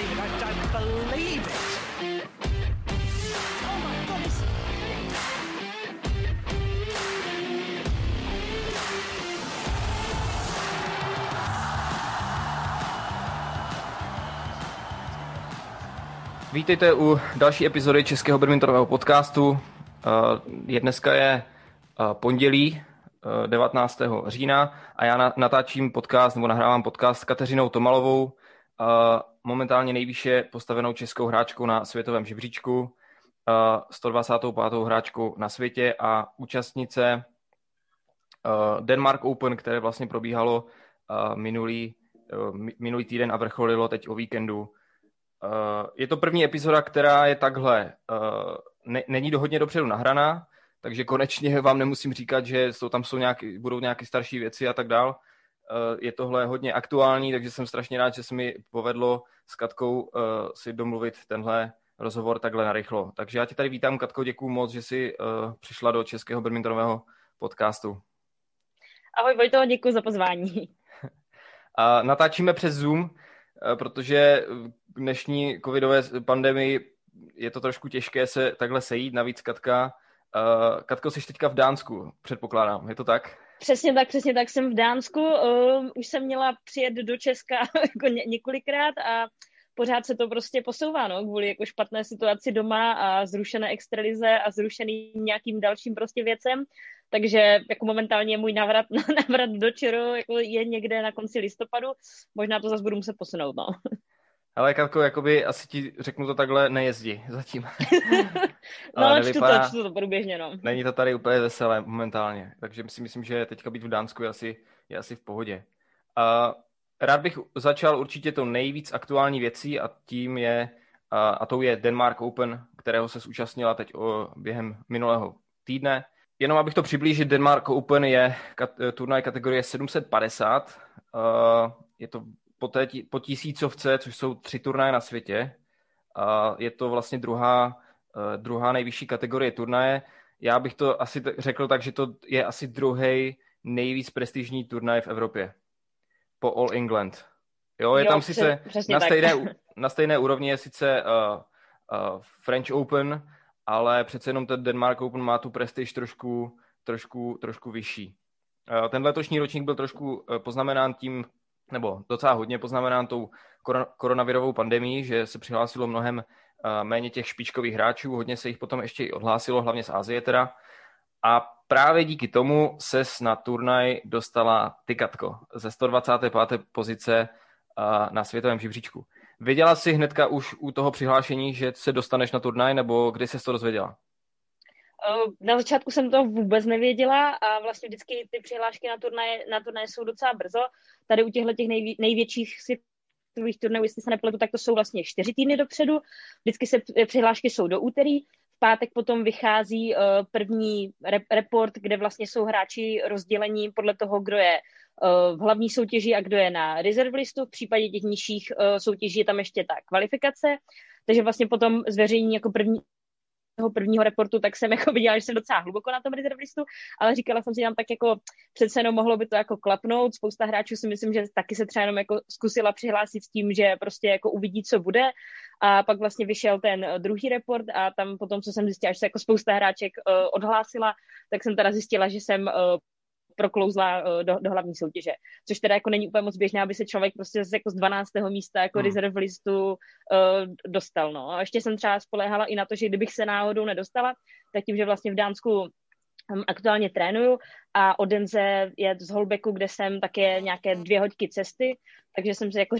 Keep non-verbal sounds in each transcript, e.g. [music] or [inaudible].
Believe it. I don't believe it. Oh. Vítejte u další epizody Českého badmintonového podcastu. Eh, Je dneska je eh, pondělí eh, 19. října a já na- natáčím podcast nebo nahrávám podcast s Kateřinou Tomalovou, eh, momentálně nejvýše postavenou českou hráčkou na světovém žebříčku, eh, 125. hráčkou na světě a účastnice Denmark Open, které vlastně probíhalo minulý, mi- minulý týden a vrcholilo teď o víkendu. Je to první epizoda, která je takhle, ne, není do hodně dopředu nahraná, takže konečně vám nemusím říkat, že jsou, tam jsou nějaký, budou nějaké starší věci a tak dál. Uh, je tohle hodně aktuální, takže jsem strašně rád, že se mi povedlo s Katkou uh, si domluvit tenhle rozhovor takhle narychlo. Takže já tě tady vítám, Katko, děkuju moc, že jsi uh, přišla do Českého badmintonového podcastu. Ahoj Vojto, děkuji za pozvání. [laughs] A natáčíme přes Zoom, eh, protože v dnešní covidové pandemii je to trošku těžké se takhle sejít, navíc Katka. Katko, jsi teďka v Dánsku, předpokládám, je to tak? Přesně tak, přesně tak jsem v Dánsku. Uh, už jsem měla přijet do Česka [laughs] jako ně, několikrát a pořád se to prostě posouvá, no, kvůli jako špatné situaci doma a zrušené extralize a zrušený nějakým dalším prostě věcem. Takže jako momentálně můj návrat, [laughs] návrat do Čero jako je někde na konci listopadu. Možná to zase budu muset posunout, no. Ale Katko, jakoby asi ti řeknu to takhle, nejezdi zatím. [laughs] [laughs] No, Ale čtu nevypadá- to, čtu to průběžně, no. Není to tady úplně veselé momentálně, takže si myslím, že teďka být v Dánsku je asi, je asi v pohodě. Uh, rád bych začal určitě to nejvíc aktuální věcí a tím je, uh, a tou je Denmark Open, kterého se zúčastnila teď o, během minulého týdne. Jenom abych to přiblížil, Denmark Open je kat, turnaj kategorie 750. Uh, je to po, té, po tisícovce, což jsou tři turnaje na světě. Uh, je to vlastně druhá eh, druhá nejvyšší kategorie turnaje. Já bych to asi řekl tak, že to je asi druhý nejvíc prestižní turnaj v Evropě. Po All England. Jo, je Jo, tam sice na stejné, [laughs] na stejné úrovni je sice uh, uh, French Open, ale přece jenom ten Denmark Open má tu prestiž trošku, trošku, trošku vyšší. Uh, ten letošní ročník byl trošku poznamenán tím, nebo docela hodně poznamenán tou koron- koronavirovou pandemí, že se přihlásilo mnohem uh, méně těch špičkových hráčů, hodně se jich potom ještě i odhlásilo, hlavně z Asie teda. A právě díky tomu se na turnaj dostala ty Katko ze 125. pozice uh, na světovém žebříčku. Věděla jsi hnedka už u toho přihlášení, že se dostaneš na turnaj, nebo kdy se to dozvěděla? Uh, Na začátku jsem to vůbec nevěděla a vlastně vždycky ty přihlášky na turnaje, na turnaje jsou docela brzo. Tady u těchto těch nejví, největších světových turnajů, jestli se nepletu, tak to jsou vlastně čtyři týdny dopředu. Vždycky se p- přihlášky jsou do úterý. V pátek potom vychází uh, první rep- report, kde vlastně jsou hráči rozdělení podle toho, kdo je v hlavní soutěži a kdo je na reserve listu. V případě těch nižších soutěží je tam ještě ta kvalifikace. Takže vlastně potom zveřejní jako první, toho prvního reportu, tak jsem jako viděla, že jsem docela hluboko na tom reserve listu, ale říkala jsem si tam tak jako přece jenom mohlo by to jako klapnout. Spousta hráčů si myslím, že taky se třeba jenom jako zkusila přihlásit s tím, že prostě jako uvidí, co bude. A pak vlastně vyšel ten eh, druhý report a tam potom, co jsem zjistila, že se jako spousta hráček uh, odhlásila, tak jsem teda zjistila, že jsem uh, proklouzla uh, do, do hlavní soutěže. Což teda jako není úplně moc běžné, aby se člověk prostě z, jako z 12. místa jako Hmm. reserve listu uh, dostal. No. A ještě jsem třeba spoléhala i na to, že kdybych se náhodou nedostala, tak tím, že vlastně v Dánsku um, aktuálně trénuju a Odense je z Holbeku, kde jsem také nějaké dvě hoďky cesty, takže jsem si jako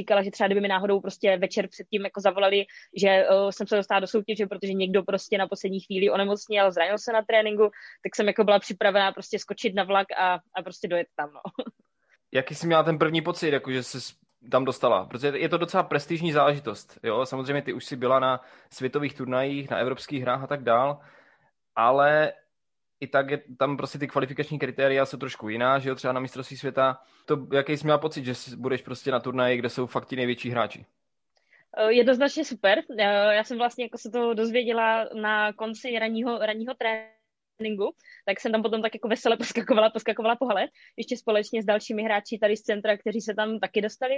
říkala, že třeba kdyby mi náhodou prostě večer předtím jako zavolali, že uh, jsem se dostala do soutěže, protože někdo prostě na poslední chvíli onemocněl, zranil se na tréninku, tak jsem jako byla připravená prostě skočit na vlak a, a prostě dojet tam, no. [laughs] Jaký jsi měla ten první pocit, jako že jsi tam dostala? Protože je to docela prestižní záležitost. Jo? Samozřejmě ty už jsi byla na světových turnajích, na evropských hrách a tak dál, ale i tak je tam prostě ty kvalifikační kritéria jsou trošku jiná, že jo, třeba na mistrovství světa. To, jaký jsi měla pocit, že budeš prostě na turnaji, kde jsou fakt ti největší hráči? Eh, Jednoznačně super. Eh, Já jsem vlastně jako se to dozvěděla na konci ranního, ranního tréninku tak jsem tam potom tak jako vesele [laughs] poskakovala, poskakovala po hale, ještě společně s dalšími hráči tady z centra, kteří se tam taky dostali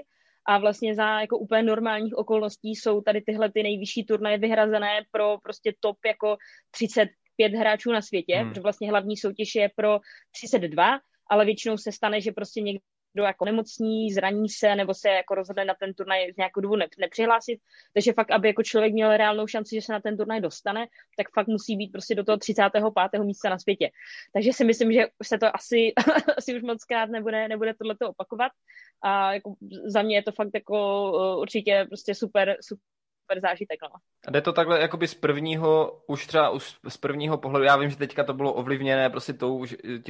a vlastně za jako úplně normálních okolností jsou tady tyhle ty nejvyšší turnaje vyhrazené pro prostě top jako 35 hráčů na světě, hmm. protože vlastně hlavní soutěž je pro 32, ale většinou se stane, že prostě někdo kdo jako nemocní, zraní se nebo se jako rozhodne na ten turnaj z nějakou dobu nepřihlásit. Takže fakt, aby jako člověk měl reálnou šanci, že se na ten turnaj dostane, tak fakt musí být prostě do toho 35. místa na světě. Takže si myslím, že se to asi, [laughs] asi už moc krát nebude, nebude tohleto opakovat. A jako za mě je to fakt jako uh, určitě prostě super, super super zážitek. No. A jde to takhle jakoby z prvního, už třeba už z prvního pohledu, já vím, že teďka to bylo ovlivněné prostě tou,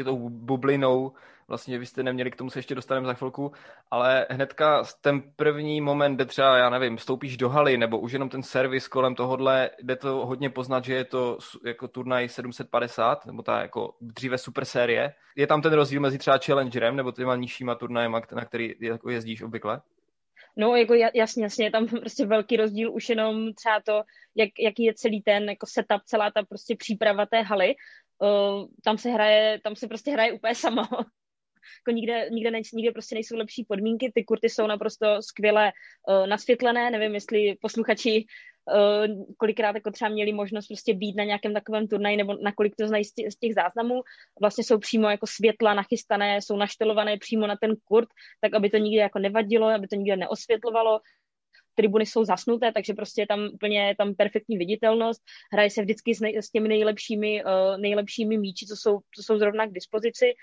tou bublinou, vlastně vy jste neměli, k tomu se ještě dostaneme za chvilku, ale hnedka ten první moment, kde třeba, já nevím, vstoupíš do haly, nebo už jenom ten servis kolem tohohle, jde to hodně poznat, že je to jako turnaj 750, nebo ta jako dříve super série. Je tam ten rozdíl mezi třeba Challengerem, nebo těma nižšíma turnajema, na který jako jezdíš obvykle? No, jako jasně, jasně, je tam [laughs] prostě velký rozdíl už jenom třeba to, jak, jaký je celý ten jako setup, celá ta prostě příprava té haly. Uh, tam se hraje, tam se prostě hraje úplně samo. [laughs] jako nikde, nikde, ne, nikde prostě nejsou lepší podmínky, ty kurty jsou naprosto skvěle uh, nasvětlené, nevím, jestli posluchači Eh, kolikrát jako třeba měli možnost prostě být na nějakém takovém turnaji, nebo nakolik to znají z těch záznamů, vlastně jsou přímo jako světla nachystané, jsou naštelované přímo na ten kurt, tak aby to nikdy jako nevadilo, aby to nikdy neosvětlovalo, tribuny jsou zasnuté, takže prostě je tam úplně tam perfektní viditelnost. Hraje se vždycky s, nej, s těmi nejlepšími, uh, nejlepšími míči, co jsou, co jsou zrovna k dispozici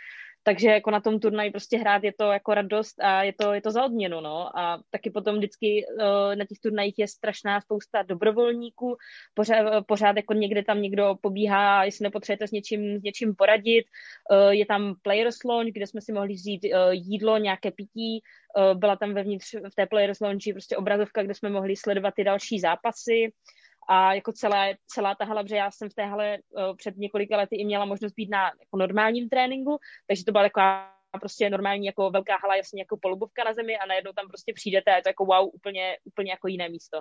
takže jako na tom turnaji prostě hrát je to jako radost a je to, je to za odměnu, no. A taky potom vždycky uh, na těch turnajích je strašná spousta dobrovolníků, pořád, pořád jako někde tam někdo pobíhá, jestli nepotřebujete s něčím, s něčím poradit. Uh, je tam Players Lounge, kde jsme si mohli vzít uh, jídlo, nějaké pití, byla tam vevnitř v té Players Lounge prostě obrazovka, kde jsme mohli sledovat ty další zápasy a jako celá, celá ta hala, protože já jsem v té hale uh, před několika lety i měla možnost být na jako normálním tréninku, takže to byla taková prostě normální jako velká hala, jasně jako polubovka na zemi a najednou tam prostě přijdete a je to jako wow, úplně, úplně jako jiné místo.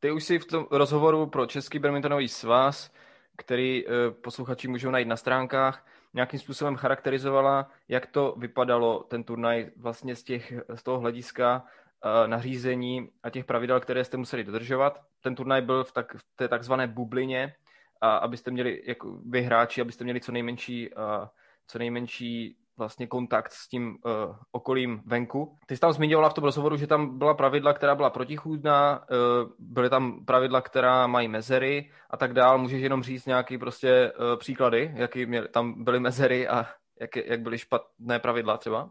Ty už si v tom rozhovoru pro Český badmintonový svaz, který uh, posluchači můžou najít na stránkách, nějakým způsobem charakterizovala, jak to vypadalo, ten turnaj vlastně z, těch, z toho hlediska, Eh, nařízení a těch pravidel, které jste museli dodržovat. Ten turnaj byl v, tak, v té takzvané bublině, a abyste měli, jako vy hráči, abyste měli co nejmenší, uh, co nejmenší vlastně kontakt s tím uh, okolím venku. Ty jsi tam zmiňovala v tom rozhovoru, že tam byla pravidla, která byla protichůdná, uh, byly tam pravidla, která mají mezery a tak dál. Můžeš jenom říct nějaký prostě uh, příklady, jaký měli, tam byly mezery a jak, jak byly špatné pravidla třeba?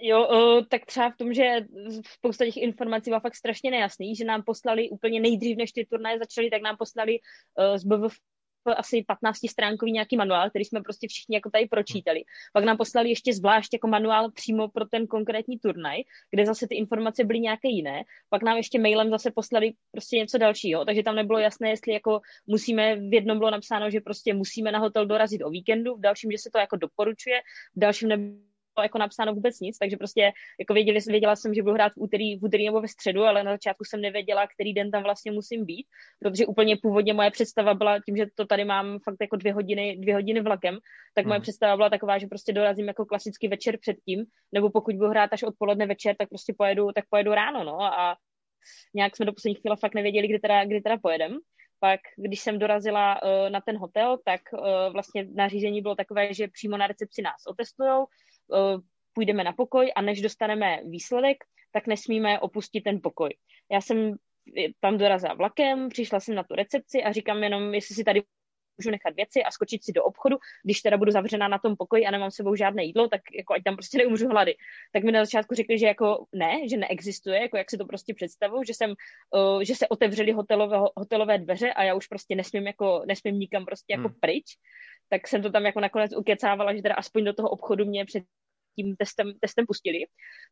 Jo, tak třeba v tom, že spousta těch informací byla fakt strašně nejasný, že nám poslali úplně nejdřív, než ty turnaje začaly, tak nám poslali z BVF asi 15 stránkový nějaký manuál, který jsme prostě všichni jako tady pročítali. Pak nám poslali ještě zvlášť jako manuál přímo pro ten konkrétní turnaj, kde zase ty informace byly nějaké jiné. Pak nám ještě mailem zase poslali prostě něco dalšího, takže tam nebylo jasné, jestli jako musíme, v jednom bylo napsáno, že prostě musíme na hotel dorazit o víkendu, v dalším, že se to jako doporučuje, v dalším nebylo jako napsáno vůbec nic, takže prostě jako věděli, věděla jsem, že budu hrát v úterý, v úterý nebo ve středu, ale na začátku jsem nevěděla, který den tam vlastně musím být, protože úplně původně moje představa byla tím, že to tady mám fakt jako dvě hodiny, dvě hodiny vlakem, tak moje hmm. představa byla taková, že prostě dorazím jako klasický večer předtím, nebo pokud budu hrát až odpoledne večer, tak prostě pojedu, tak pojedu ráno, no a nějak jsme do poslední chvíle fakt nevěděli, kdy teda, kdy teda pojedem pak, když jsem dorazila uh, na ten hotel, tak uh, vlastně nařízení bylo takové, že přímo na recepci nás otestujou, půjdeme na pokoj a než dostaneme výsledek, tak nesmíme opustit ten pokoj. Já jsem tam dorazila vlakem, přišla jsem na tu recepci a říkám jenom, jestli si tady můžu nechat věci a skočit si do obchodu, když teda budu zavřená na tom pokoji a nemám s sebou žádné jídlo, tak jako ať tam prostě neumřu hlady. Tak mi na začátku řekli, že jako ne, že neexistuje, jako jak si to prostě představuju, že jsem, uh, že se otevřely hotelové, hotelové dveře a já už prostě nesmím jako, nesmím nikam prostě jako hmm. pryč. Tak jsem to tam jako nakonec ukecávala, že teda aspoň do toho obchodu mě před tím testem, testem pustili.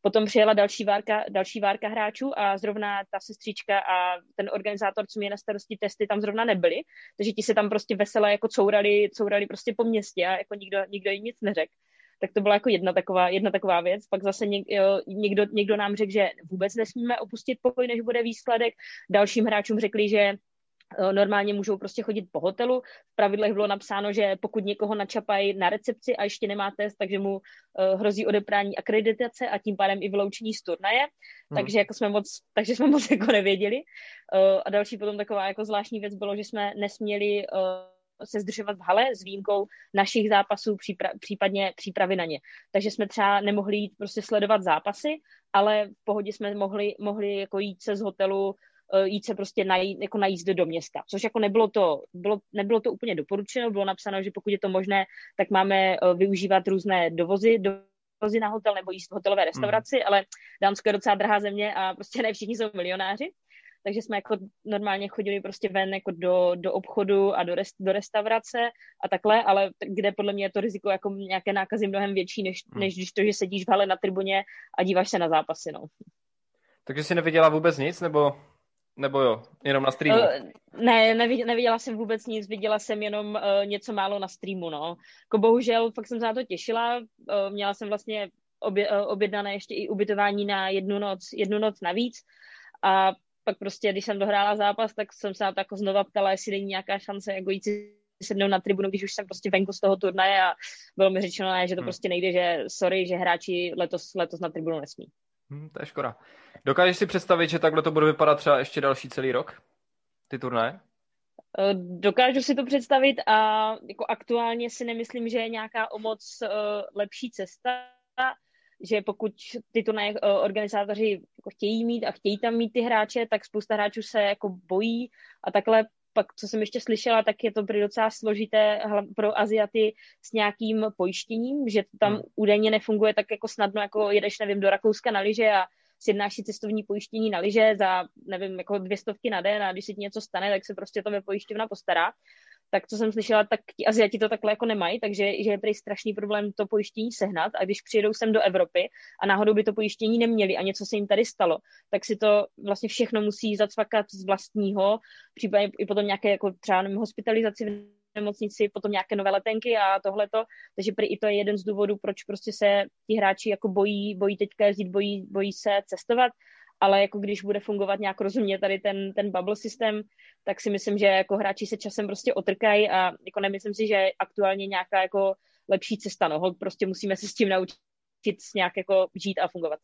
Potom přijela další várka, další várka hráčů a zrovna ta sestřička a ten organizátor, co mě na starosti testy, tam zrovna nebyli, takže ti se tam prostě vesele jako courali, courali prostě po městě a jako nikdo, nikdo jim nic neřekl. Tak to byla jako jedna taková, jedna taková věc. Pak zase něk, jo, někdo, někdo nám řekl, že vůbec nesmíme opustit pokoj, než bude výsledek. Dalším hráčům řekli, že normálně můžou prostě chodit po hotelu. V pravidlech bylo napsáno, že pokud někoho načapají na recepci a ještě nemá test, takže mu uh, hrozí odeprání akreditace a tím pádem i vyloučení z turnaje. Hmm. Takže jako jsme moc, [laughs] takže jsme moc jako nevěděli. Uh, a další potom taková jako zvláštní věc bylo, že jsme nesměli se zdržovat v hale s výjimkou našich zápasů, přípra- případně přípravy na ně. Takže jsme třeba nemohli jít prostě sledovat zápasy, ale v pohodě jsme mohli, mohli jako jít se z hotelu Eh, jít se prostě najít, jako na jízdu do města, což jako nebylo to, bylo, nebylo to úplně doporučeno, bylo napsáno, že pokud je to možné, tak máme eh, využívat různé dovozy, dovozy na hotel nebo jíst v hotelové restauraci, mm. ale Dánsko je docela drahá země a prostě ne všichni jsou milionáři, takže jsme jako normálně chodili prostě ven jako do, do obchodu a do, rest, do restaurace a takhle, ale kde podle mě je to riziko jako nějaké nákazy mnohem větší, než, mm. než když to, že sedíš v hale na tribuně a díváš se na zápasy, no. Takže jsi neviděla vůbec nic, nebo nebo jo, jenom na streamu? Uh, ne, neviděla, neviděla jsem vůbec nic, viděla jsem jenom uh, něco málo na streamu, no. Jako bohužel, fakt jsem se na to těšila, uh, měla jsem vlastně obě, uh, objednané ještě i ubytování na jednu noc, jednu noc navíc a pak prostě, když jsem dohrála zápas, tak jsem se na to jako znova ptala, jestli není nějaká šance jako jít si sednout na tribunu, když už jsem prostě venku z toho turnaje a bylo mi řečeno, ne, že to hmm. prostě nejde, že sorry, že hráči letos, letos na tribunu nesmí. Hmm, to je škoda. Dokážeš si představit, že takhle to bude vypadat třeba ještě další celý rok? Ty turnaje? Eh, dokážu si to představit a jako aktuálně si nemyslím, že je nějaká o moc uh, lepší cesta, že pokud ty turnaje uh, organizátoři jako chtějí mít a chtějí tam mít ty hráče, tak spousta hráčů se jako bojí a takhle pak, co jsem ještě slyšela, tak je to prý docela složité pro Aziaty s nějakým pojištěním, že to tam hmm. údajně nefunguje tak jako snadno, jako jedeš, nevím, do Rakouska na liže a sjednáš si cestovní pojištění na liže za, nevím, jako dvě stovky na den a když se ti něco stane, tak se prostě to pojišťovna postará tak co jsem slyšela, tak ti Aziati to takhle jako nemají, takže že je prý strašný problém to pojištění sehnat a když přijedou sem do Evropy a náhodou by to pojištění neměli a něco se jim tady stalo, tak si to vlastně všechno musí zacvakat z vlastního, případně i potom nějaké jako třeba nevím, hospitalizaci v nemocnici, potom nějaké nové letenky a tohleto, takže prý i to je jeden z důvodů, proč prostě se ti hráči jako bojí, bojí teďka jezdit, bojí, bojí se cestovat ale jako když bude fungovat nějak rozumně tady ten, ten bubble systém, tak si myslím, že jako hráči se časem prostě otrkají a jako nemyslím si, že je aktuálně nějaká jako lepší cesta, no, prostě musíme se s tím naučit nějak jako žít a fungovat.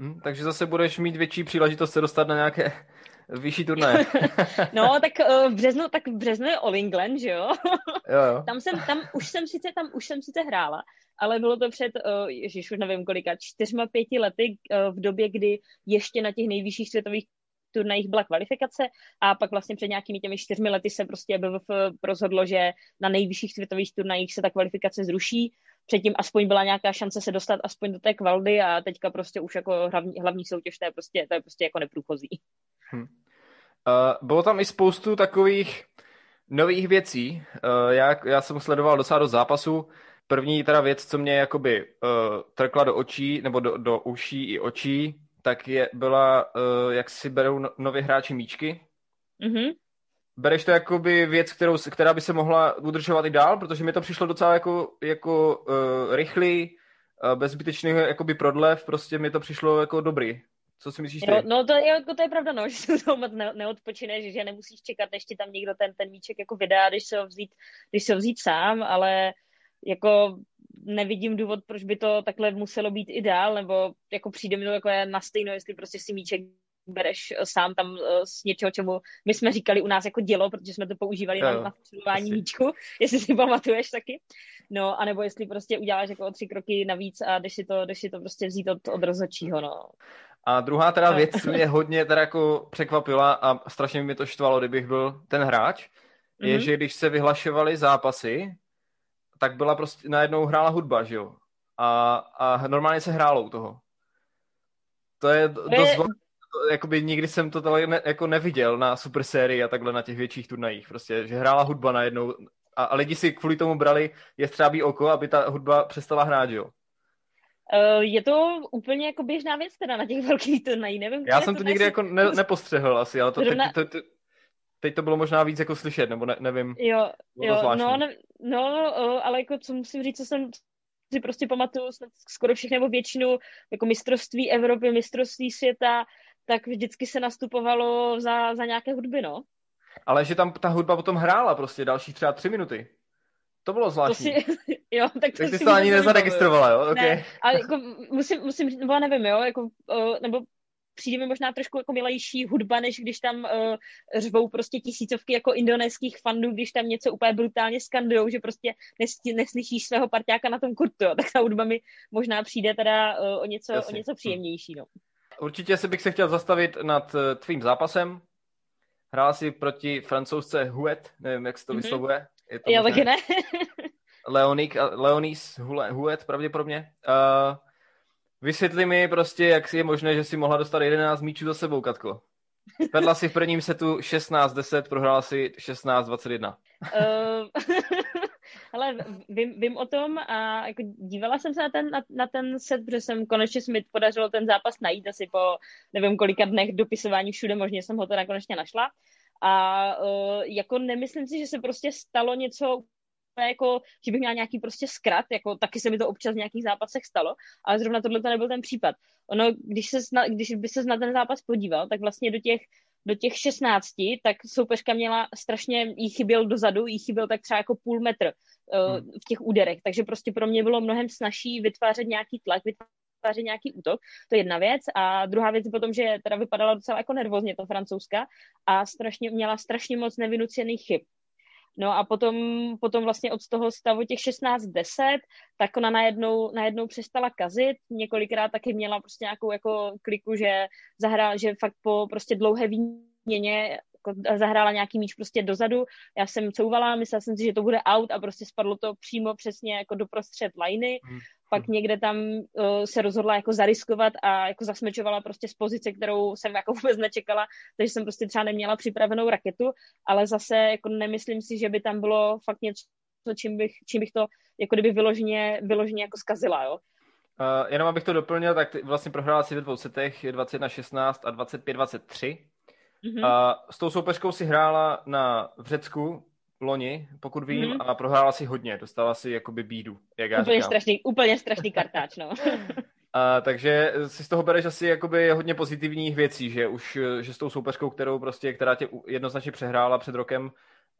Hmm, takže zase budeš mít větší příležitost se dostat na nějaké [laughs] vyšší turnaje. [laughs] no, tak uh, v březnu, tak v březnu je All England, že jo? jo, jo. Tam jsem, tam už jsem sice, tam už jsem sice hrála, ale bylo to před, uh, ježiš, už nevím kolika, čtyřma, pěti lety uh, v době, kdy ještě na těch nejvyšších světových turnajích byla kvalifikace a pak vlastně před nějakými těmi čtyřmi lety se prostě BVF rozhodlo, že na nejvyšších světových turnajích se ta kvalifikace zruší. Předtím aspoň byla nějaká šance se dostat aspoň do té kvaldy a teďka prostě už jako hlavní, hlavní soutěž, to je prostě, to je prostě jako neprůchozí. Hmm. Uh, bylo tam i spoustu takových nových věcí. Uh, já, já jsem sledoval docela do zápasu. První teda věc, co mě jakoby uh, trkla do očí, nebo do, do uší i očí, tak je, byla, uh, jak si berou no, nově hráči míčky. Mm-hmm. Bereš to jakoby věc, kterou, která by se mohla udržovat i dál, protože mi to přišlo docela jako, jako uh, rychlý, uh, bez zbytečného jakoby prodlev, prostě mi to přišlo jako dobrý. Co si myslíš ty? No to je, jako, to je pravda, no, [laughs] že se to moc ne, neodpočineš, že nemusíš čekat, než ti tam někdo ten, ten míček jako vydá, když se ho vzít, když se ho vzít sám, ale jako nevidím důvod, proč by to takhle muselo být i dál, nebo jako přijde mi to jako na stejno, jestli prostě si míček bereš sám tam z něčeho, čemu my jsme říkali u nás jako dělo, protože jsme to používali jo, na střelování míčku, [laughs] jestli si pamatuješ taky. No, anebo jestli prostě uděláš jako o tři kroky navíc a jdeš si to, jdeš si to prostě vzít od, od rozhodčího, no. A druhá teda věc mě [laughs] hodně teda jako překvapila a strašně mi to štvalo, kdybych byl ten hráč, mm-hmm. je, mhm. že když se vyhlašovaly zápasy, tak byla prostě, najednou hrála hudba, že jo? A, a normálně se hrálo u toho. To je dost je... jakoby nikdy jsem to tady ne, jako neviděl na super sérii a takhle na těch větších turnajích. Prostě, že hrála hudba najednou a, a lidi si kvůli tomu brali je střábí oko, aby ta hudba přestala hrát, jo? Uh, je to úplně jako běžná věc teda na těch [laughs] velkých turnajích, nevím. Já jsem to nikdy jako ne, nepostřehl asi, ale to, Zrovna... teď, to, to, teď to bylo možná víc jako slyšet, nebo ne, nevím. Jo, jo no, ne, no, ale jako co musím říct, co jsem si prostě pamatuju skoro všechny nebo většinu jako mistrovství Evropy, mistrovství světa, tak vždycky se nastupovalo za, za nějaké hudby, no. Ale že tam ta hudba potom hrála prostě další třeba tři minuty. To bylo zvláštní. To si, [laughs] jo, tak to tak ty si to ani nezaregistrovala, jo? Okay. Ne, ale jako musím, musím, říct, nebo nevím, jo, jako, uh, nebo přijde mi možná trošku jako milejší hudba, než když tam uh, řvou prostě tisícovky jako indonéských fandů, když tam něco úplně brutálně skandujou, že prostě nes, neslyšíš svého parťáka na tom kurtu, jo. tak ta hudba mi možná přijde teda uh, o, něco, Jasně. o něco příjemnější. No. Určitě se bych se chtěl zastavit nad eh, tvým zápasem. Hrála si proti francouzce Huet, nevím, jak se to Mhm. vyslovuje. Je to Já taky ne. [laughs] Leonik, Leonis Hule- Huet pravděpodobně. Uh, vysvětli mi prostě, jak je možné, že si mohla dostat 11 míčů za sebou, Katko. Vedla si v prvním setu 16-10, prohrála si 16-21. Uh, [laughs] ale vím, vím o tom a jako dívala jsem se na ten, na, na ten set, protože jsem konečně mi podařilo ten zápas najít asi po nevím kolika dnech dopisování všude možně jsem ho teda konečně našla. A uh, jako nemyslím si, že se prostě stalo něco jako, že bych měla nějaký prostě zkrat, jako taky se mi to občas v nějakých zápasech stalo, ale zrovna tohle to nebyl ten případ. Ono, když, se když by se na ten zápas podíval, tak vlastně do těch do těch 16, tak soupeřka měla strašně, jí chyběl dozadu, jí chyběl tak třeba jako půl metr uh, Hmm. v těch úderech, takže prostě pro mě bylo mnohem snažší vytvářet nějaký tlak, vytvářet nějaký útok, to je jedna věc a druhá věc je potom, že teda vypadala docela jako nervózně ta francouzska a strašně, měla strašně moc nevynucených chyb. No a potom, potom vlastně od toho stavu těch 16-10, tak ona najednou, najednou přestala kazit, několikrát taky měla prostě nějakou jako kliku, že zahrál, že fakt po prostě dlouhé výměně jako zahrála nějaký míč prostě dozadu, já jsem couvala, myslela jsem si, že to bude out a prostě spadlo to přímo přesně jako doprostřed liney, Hmm. pak někde tam uh, se rozhodla jako zariskovat a jako zasmečovala prostě z pozice, kterou jsem jako [laughs] vůbec nečekala, takže jsem prostě třeba neměla připravenou raketu, ale zase jako nemyslím si, že by tam bylo fakt něco, čím bych, čím bych to jako kdyby vyloženě, vyloženě jako zkazila, jo. Uh, jenom abych to doplnil, tak ty vlastně prohrála si ve dvou setech 21-16 a 25-23. Mhm. A s tou soupeřkou si hrála na v Řecku loni, pokud vím, Mhm. a prohrála si hodně. Dostala si jakoby bídu, jak já úplně říkám. strašný, úplně strašný kartáč, no. [laughs] A, takže si z toho bereš asi jakoby hodně pozitivních věcí, že už že s tou soupeřkou, kterou prostě, která tě jednoznačně přehrála před rokem,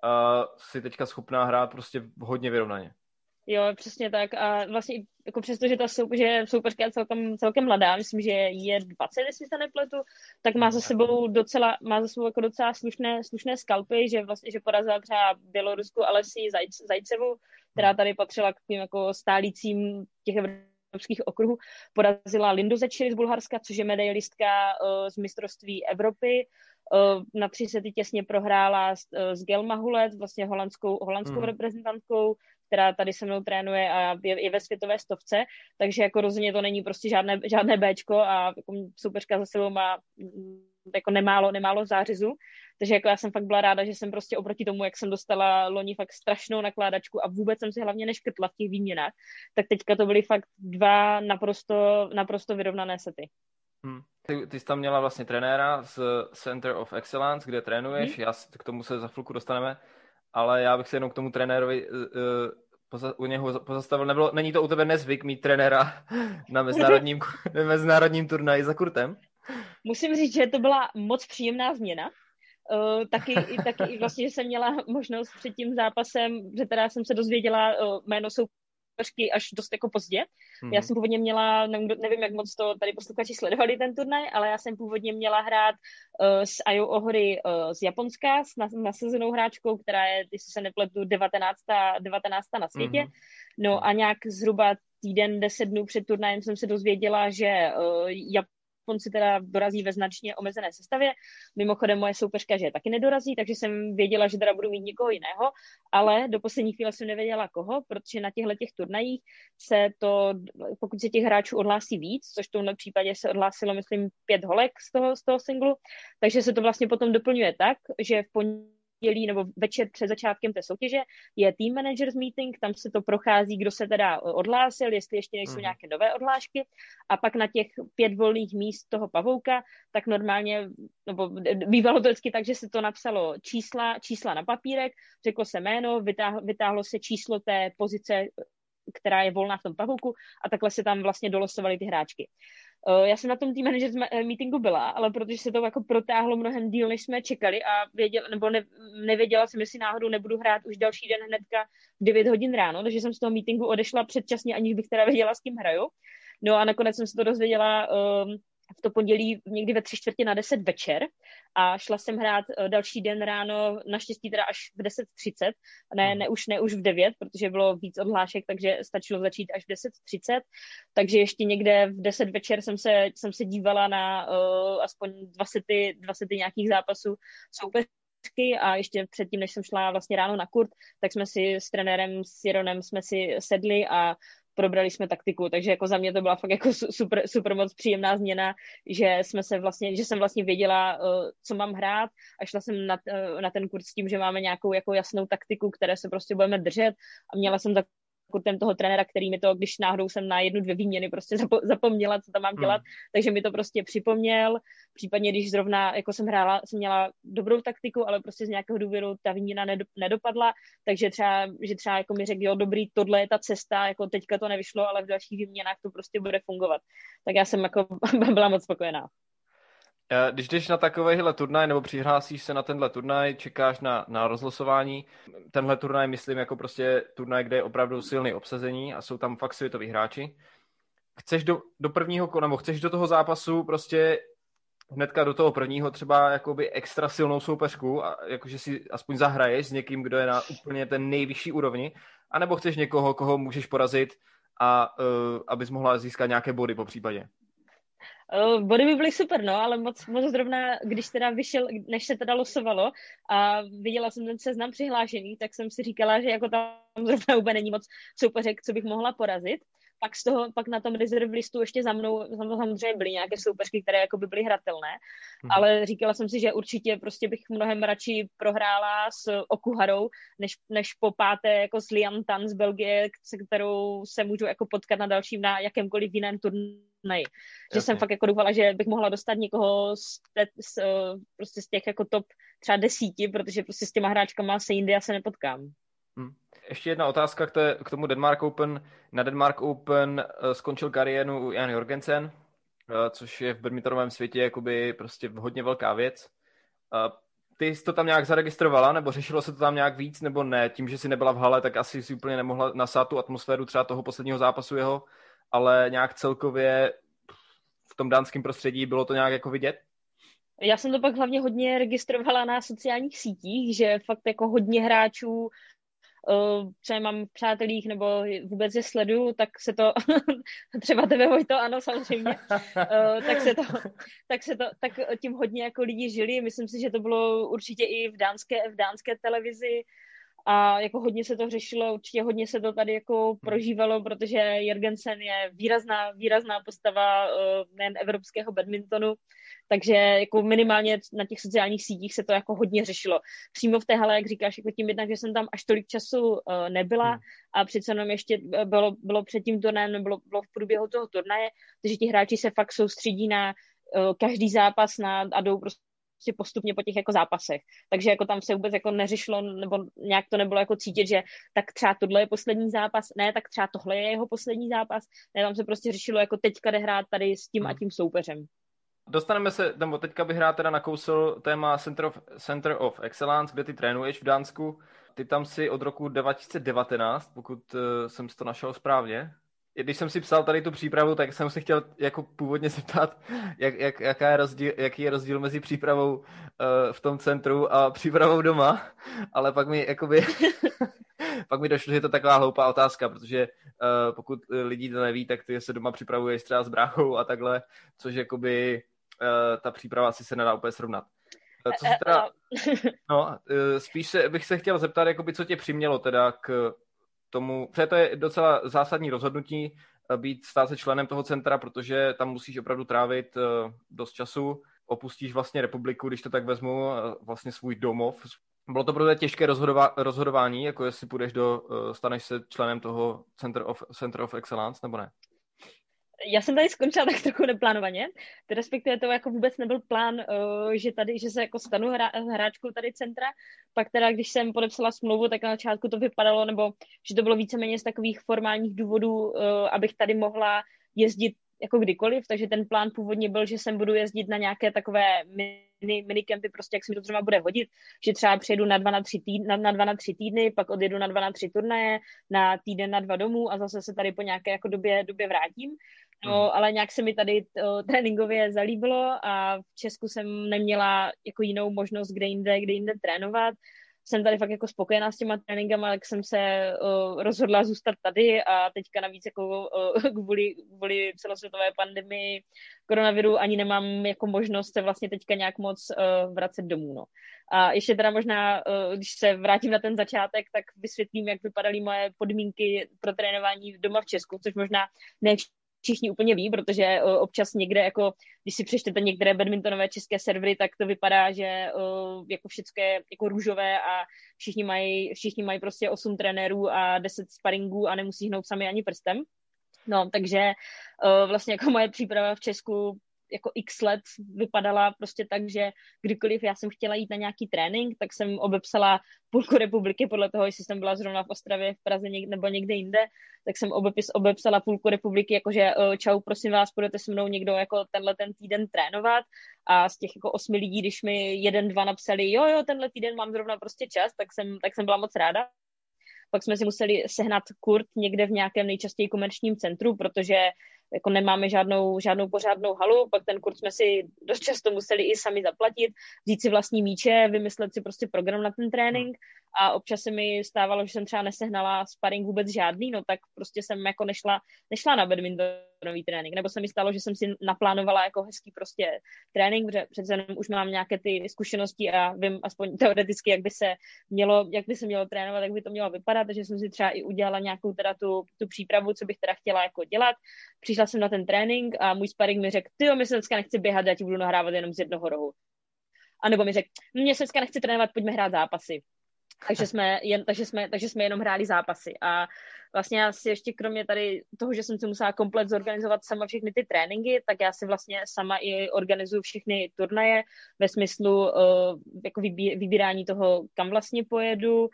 a si teďka schopná hrát prostě hodně vyrovnaně. Jo, přesně tak. A vlastně jako přesto, že ta sou, že soupeřka je celkem, celkem mladá, myslím, že je 20, jestli se nepletu, tak má za sebou docela, má za sebou jako docela slušné, slušné skalpy, že vlastně, že porazila třeba Bělorusku Alesi Zajc, Zajcevu, která tady patřila k tím jako stálícím těch evropských okruhů, porazila Lindu Zečiri z Bulharska, což je medailistka uh, z mistrovství Evropy, Uh, na tři sety těsně prohrála s, uh, s Gelma Hulet, vlastně holandskou, holandskou Mhm. reprezentantkou, která tady se mnou trénuje a je, je ve světové stovce, takže jako rozhodně to není prostě žádné, žádné Bčko a jako soupeřka za sebou má mm, jako nemálo, nemálo zářizu, takže jako já jsem fakt byla ráda, že jsem prostě oproti tomu, jak jsem dostala loni fakt strašnou nakládačku a vůbec jsem si hlavně neškrtla v těch výměnách, tak teďka to byly fakt dva naprosto, naprosto vyrovnané sety. Hmm. Ty, ty jsi tam měla vlastně trenéra z Center of Excellence, kde trénuješ, Hmm. já k tomu se za chvilku dostaneme, ale já bych se jenom k tomu trenérovi uh, u něho pozastavil. Nebylo, není to u tebe nezvyk mít trenéra [laughs] na mezinárodním, [laughs] na mezinárodním turnaji za kurtem? Musím říct, že to byla moc příjemná změna. Uh, taky, taky vlastně, že jsem měla možnost před tím zápasem, že teda jsem se dozvěděla uh, jméno soupeřky až dost jako pozdě. Mhm. Já jsem původně měla, nevím, jak moc to tady posluchači sledovali ten turnaj, ale já jsem původně měla hrát uh, s Ayo Ohry uh, z Japonska, s nas- nasazenou hráčkou, která je, jestli se nepletu, 19. 19. na světě. Mhm. No a nějak zhruba týden, deset dnů před turnajem jsem se dozvěděla, že uh, Japonci teda dorazí ve značně omezené sestavě. Mimochodem moje soupeřka, že je taky nedorazí, takže jsem věděla, že teda budu mít někoho jiného, ale do poslední chvíle jsem nevěděla koho, protože na těchto těch turnajích se to, pokud se těch hráčů odhlásí víc, což v tomhle případě se odhlásilo, myslím, pět holek z toho, z toho singlu, takže se to vlastně potom doplňuje tak, že v pondělí nebo večer před začátkem té soutěže je team managers meeting, tam se to prochází, kdo se teda odhlásil, jestli ještě nejsou Mhm. nějaké nové odhlášky a pak na těch pět volných míst toho pavouka, tak normálně, nebo bývalo to vždycky tak, že se to napsalo čísla, čísla na papírek, řeklo se jméno, vytáhlo, vytáhlo se číslo té pozice, která je volná v tom pavouku a takhle se tam vlastně dolosovaly ty hráčky. Uh, já jsem na tom tým manager eh, meetingu byla, ale protože se to jako protáhlo mnohem díl, než jsme čekali a věděl, nebo ne, nevěděla jsem, jestli náhodou nebudu hrát už další den hnedka v 9 hodin ráno, takže jsem z toho meetingu odešla předčasně, aniž bych teda věděla, s kým hraju. No a nakonec jsem se to dozvěděla um, v to pondělí někdy ve tři čtvrtě na deset večer. A šla jsem hrát eh, další den ráno, naštěstí teda až v 10.30, ne, hmm. ne, už, ne už v 9, protože bylo víc odhlášek, takže stačilo začít až v 10.30, takže ještě někde v 10 večer jsem se, jsem se dívala na uh, aspoň dva sety, dva sety nějakých zápasů soupeř a ještě předtím, než jsem šla vlastně ráno na kurt, tak jsme si s trenérem, s Jeronem jsme si sedli a probrali jsme taktiku, takže jako za mě to byla fakt jako super, super moc příjemná změna, že jsme se vlastně, že jsem vlastně věděla, uh, co mám hrát a šla jsem na, uh, na ten kurz s tím, že máme nějakou jako jasnou taktiku, které se prostě budeme držet a měla jsem tak ten toho trenéra, který mi to, když náhodou jsem na jednu, dvě výměny prostě zapomněla, co tam mám hmm. dělat, hmm. takže mi to prostě připomněl. Případně, když zrovna jako jsem hrála, jsem měla dobrou taktiku, ale prostě z nějakého důvodu ta výměna nedopadla, takže třeba, že třeba jako mi řekl, jo, dobrý, tohle je ta cesta, jako teďka to nevyšlo, ale v dalších výměnách to prostě bude fungovat. Tak já jsem jako [laughs] byla moc spokojená. Eh, když jdeš na takovýhle turnaj nebo přihlásíš se na tenhle turnaj, čekáš na, na rozlosování, tenhle turnaj myslím jako prostě turnaj, kde je opravdu silný obsazení a jsou tam fakt světoví hráči. Chceš do, do prvního, nebo chceš do toho zápasu prostě hnedka do toho prvního třeba jakoby extra silnou soupeřku, a jakože si aspoň zahraješ s někým, kdo je na úplně ten nejvyšší úrovni, anebo chceš někoho, koho můžeš porazit a uh, abys mohla získat nějaké body po případě? Uh, body by byly super, no, ale moc, moc zrovna, když teda vyšel, než se teda losovalo a viděla jsem ten seznam přihlášený, tak jsem si říkala, že jako tam zrovna úplně není moc soupeřek, co bych mohla porazit pak z toho, pak na tom reserve listu ještě za mnou, samozřejmě byly nějaké soupeřky, které jako by byly hratelné, hmm. ale říkala jsem si, že určitě prostě bych mnohem radši prohrála s Okuharou, než, než po páté jako s Liam Tan z Belgie, se kterou se můžu jako potkat na dalším, na jakémkoliv jiném turnaji. Že Jasně. jsem fakt jako doufala, že bych mohla dostat někoho z, te, z, prostě z těch jako top třeba desíti, protože prostě s těma hráčkama se jindy já se nepotkám. Hmm. Ještě jedna otázka k, té, k tomu Denmark Open. Na Denmark Open uh, skončil kariéru u Jan Jorgensen, uh, což je v badmintonovém světě jakoby prostě hodně velká věc. Uh, ty jsi to tam nějak zaregistrovala, nebo řešilo se to tam nějak víc, nebo ne? Tím, že jsi nebyla v hale, tak asi si úplně nemohla nasát tu atmosféru třeba toho posledního zápasu jeho, ale nějak celkově v tom dánském prostředí bylo to nějak jako vidět? Já jsem to pak hlavně hodně registrovala na sociálních sítích, že fakt jako hodně hráčů co je mám přátelích nebo vůbec je sleduju, tak se to, [laughs] třeba tebe to ano samozřejmě, tak se to, tak se to, tak tím hodně jako lidi žili, myslím si, že to bylo určitě i v dánské, v dánské televizi, a jako hodně se to řešilo, určitě hodně se to tady jako prožívalo, protože Jergensen je výrazná, výrazná postava nejen evropského badmintonu, takže jako minimálně na těch sociálních sítích se to jako hodně řešilo. Přímo v té hale, jak říkáš, jako tím jednak, že jsem tam až tolik času uh, nebyla hmm. a přece jenom ještě bylo, bylo před tím turnajem, bylo, bylo v průběhu toho turnaje, takže ti hráči se fakt soustředí na uh, každý zápas na, a jdou prostě prostě postupně po těch jako zápasech. Takže jako tam se vůbec jako neřešilo, nebo nějak to nebylo jako cítit, že tak třeba tohle je poslední zápas, ne, tak třeba tohle je jeho poslední zápas, ne, tam se prostě řešilo jako teďka jde hrát tady s tím a hmm. tím soupeřem. Dostaneme se, nebo teďka bych rád teda nakousl téma Center of, Center of Excellence, kde ty trénuješ v Dánsku. Ty tam si od roku 2019, pokud uh, jsem si to našel správně. Když jsem si psal tady tu přípravu, tak jsem se chtěl jako původně [laughs] zeptat, jak, jak, jaká je rozdíl, jaký je rozdíl mezi přípravou uh, v tom centru a přípravou doma, [laughs] ale pak mi jakoby, [laughs] pak mi došlo, že je to taková hloupá otázka, protože uh, pokud lidi to neví, tak ty se doma připravuješ třeba s bráchou a takhle, což jakoby ta příprava asi se nedá úplně srovnat. Eh, co se teda, [laughs] no, eh, spíš se, bych se chtěl zeptat, jakoby, co tě přimělo teda k tomu, protože to je docela zásadní rozhodnutí být, stát se členem toho centra, protože tam musíš opravdu trávit dost času, opustíš vlastně republiku, když to tak vezmu, vlastně svůj domov. Bylo to pro těžké rozhodova- rozhodování, jako jestli půjdeš do, staneš se členem toho Center of, Center of Excellence, nebo ne? Já jsem tady skončila tak trochu neplánovaně, respektive to jako vůbec nebyl plán, uh, že tady, že se jako stanu hra, hráčkou tady centra, pak teda, když jsem podepsala smlouvu, tak na začátku to vypadalo, nebo že to bylo víceméně z takových formálních důvodů, uh, abych tady mohla jezdit jako kdykoliv, takže ten plán původně byl, že sem budu jezdit na nějaké takové mini, minikempy, prostě jak se mi to zrovna bude hodit, že třeba přijedu na dva na, tři týdny, na, na dva na tři týdny, pak odjedu na dva na tři turnaje, na týden na dva domů a zase se tady po nějaké jako době, době vrátím. No, mm. ale nějak se mi tady to tréninkově zalíbilo a v Česku jsem neměla jako jinou možnost, kde jinde, kde jinde trénovat jsem tady fakt jako spokojená s těma tréninkama, tak jsem se uh, rozhodla zůstat tady a teďka navíc jako uh, [laughs] kvůli, kvůli celosvětové pandemii koronaviru ani nemám jako možnost se vlastně teďka nějak moc uh, vracet domů. No. A ještě teda možná, uh, když se vrátím na ten začátek, tak vysvětlím, jak vypadaly moje podmínky pro trénování doma v Česku, což možná ne všichni úplně ví, protože uh, občas někde, jako, když si přečtete některé badmintonové české servery, tak to vypadá, že uh, jako všechno je jako růžové a všichni mají, všichni mají prostě 8 trenérů a 10 sparingů a nemusí hnout sami ani prstem. No, takže uh, vlastně jako moje příprava v Česku jako x let vypadala prostě tak, že kdykoliv já jsem chtěla jít na nějaký trénink, tak jsem obepsala půlku republiky podle toho, jestli jsem byla zrovna v Ostravě, v Praze něk, nebo někde jinde, tak jsem obepis, obepsala půlku republiky, jakože eh, čau, prosím vás, budete se mnou někdo jako tenhle ten týden trénovat a z těch jako osmi lidí, když mi jeden, dva napsali, jo, jo, tenhle týden mám zrovna prostě čas, tak jsem, tak jsem byla moc ráda. Pak jsme si museli sehnat kurt někde v nějakém nejčastěji komerčním centru, protože jako nemáme žádnou, žádnou pořádnou halu, pak ten kurz jsme si dost často museli i sami zaplatit, vzít si vlastní míče, vymyslet si prostě program na ten trénink. A občas se mi stávalo, že jsem třeba nesehnala sparring vůbec žádný, no tak prostě jsem jako nešla, nešla na badmintonový trénink, nebo se mi stalo, že jsem si naplánovala jako hezký prostě trénink, protože přece jenom už mám nějaké ty zkušenosti a vím aspoň teoreticky, jak by se mělo, jak by se mělo trénovat, jak by to mělo vypadat, takže jsem si třeba i udělala nějakou teda tu, tu přípravu, co bych teda chtěla jako dělat. Přišla jsem na ten trénink a můj sparring mi řekl, ty jo, my se dneska nechci běhat, já ti budu nahrávat jenom z jednoho rohu. A nebo mi řekl, mě se dneska nechci trénovat, pojďme hrát zápasy takže jsme, jen, takže, jsme, takže jsme jenom hráli zápasy. A vlastně já si ještě kromě tady toho, že jsem si musela komplet zorganizovat sama všechny ty tréninky, tak já si vlastně sama i organizuju všechny turnaje ve smyslu uh, jako vybí, vybírání toho, kam vlastně pojedu, uh,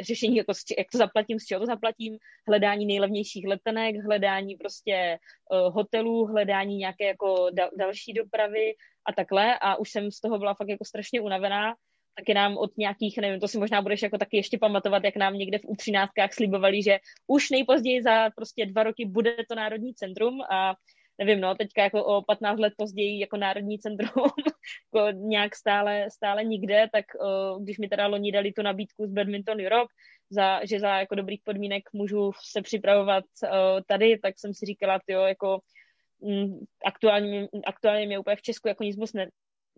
řešení, jako, jak to zaplatím, z čeho to zaplatím, hledání nejlevnějších letenek, hledání prostě uh, hotelů, hledání nějaké jako da, další dopravy a takhle. A už jsem z toho byla fakt jako strašně unavená taky nám od nějakých, nevím, to si možná budeš jako taky ještě pamatovat, jak nám někde v U13 slibovali, že už nejpozději za prostě dva roky bude to Národní centrum a nevím, no, teďka jako o 15 let později jako Národní centrum [laughs] jako nějak stále, stále nikde, tak uh, když mi teda loni dali tu nabídku z Badminton Europe, za, že za jako dobrých podmínek můžu se připravovat uh, tady, tak jsem si říkala, jo, jako mm, aktuálně, aktuálně mě úplně v Česku jako nic moc ne,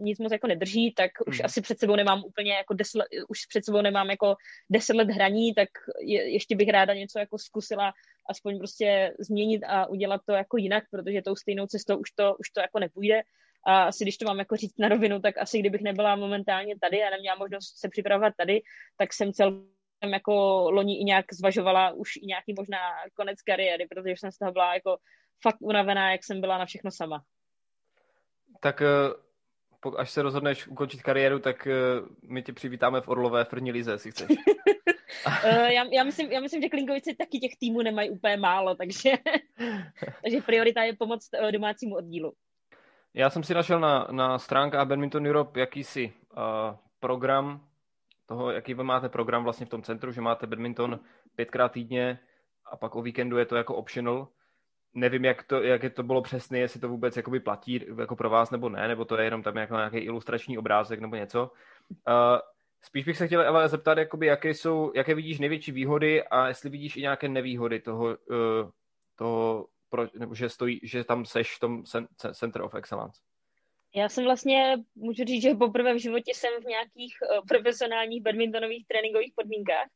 nic moc jako nedrží, tak už mm. asi před sebou nemám úplně jako deset, už před sebou nemám jako deset let hraní, tak je, ještě bych ráda něco jako zkusila aspoň prostě změnit a udělat to jako jinak, protože tou stejnou cestou už to, už to jako nepůjde. A asi když to mám jako říct na rovinu, tak asi kdybych nebyla momentálně tady a neměla možnost se připravovat tady, tak jsem celkem jako loni i nějak zvažovala už i nějaký možná konec kariéry, protože jsem z toho byla jako fakt unavená, jak jsem byla na všechno sama. Tak eh, až se rozhodneš ukončit kariéru, tak uh, my tě přivítáme v Orlové v první lize, jestli chceš. uh, [laughs] já, já, myslím, já myslím, že Klinkovici taky těch týmů nemají úplně málo, takže, [laughs] takže priorita je pomoc uh, domácímu oddílu. Já jsem si našel na, na stránkách Badminton Europe jakýsi uh, program toho, jaký vy máte program vlastně v tom centru, že máte badminton pětkrát týdně a pak o víkendu je to jako optional nevím, jak to, jak to bylo přesně, jestli to vůbec jakoby platí jako pro vás nebo ne, nebo to je jenom tam jako nějaký ilustrační obrázek nebo něco. Uh, spíš bych se chtěl ale zeptat, jakoby, jaké, jsou, jaké vidíš největší výhody a jestli vidíš i nějaké nevýhody toho, uh, toho pro, nebo že, stojí, že tam seš v tom Center of Excellence. Já jsem vlastně, můžu říct, že poprvé v životě jsem v nějakých uh, profesionálních badmintonových tréninkových podmínkách,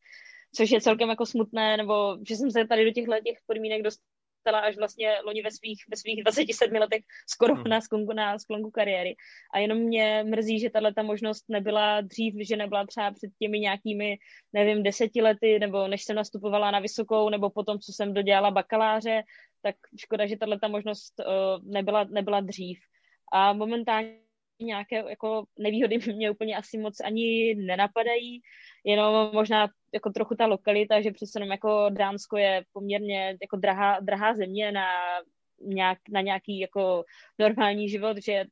což je celkem jako smutné, nebo že jsem se tady do těchto těch podmínek dostala dostala až vlastně loni ve svých, ve svých 27 letech skoro hmm. na, sklonku, na sklonku kariéry. A jenom mě mrzí, že tahle ta možnost nebyla dřív, že nebyla třeba před těmi nějakými, nevím, deseti lety, nebo než jsem nastupovala na vysokou, nebo potom, co jsem dodělala bakaláře, tak škoda, že tahle ta možnost uh, nebyla, nebyla dřív. A momentálně nějaké jako nevýhody [laughs] mě úplně asi moc ani nenapadají, jenom možná jako trochu ta lokalita, že přece jenom jako Dánsko je poměrně jako drahá, drahá země na nějak, na nějaký jako normální život, že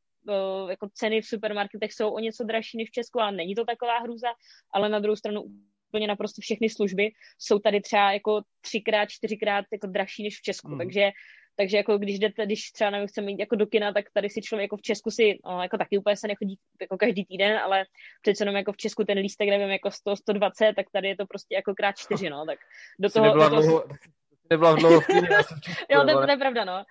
jako ceny v supermarketech jsou o něco dražší než v Česku, ale není to taková hrůza, ale na druhou stranu úplně naprosto všechny služby jsou tady třeba jako třikrát, čtyřikrát jako dražší než v Česku, mm. takže takže jako když jdete, když třeba nevím, chceme jít jako do kina, tak tady si člověk jako v Česku si, no, jako taky úplně se nechodí jako každý týden, ale přece jenom jako v Česku ten lístek, nevím, jako 100, 120, tak tady je to prostě jako krát čtyři, no, tak do toho... Do toho nebyla dlouho v kyně, [laughs] Jo, to, to je pravda, no. [laughs]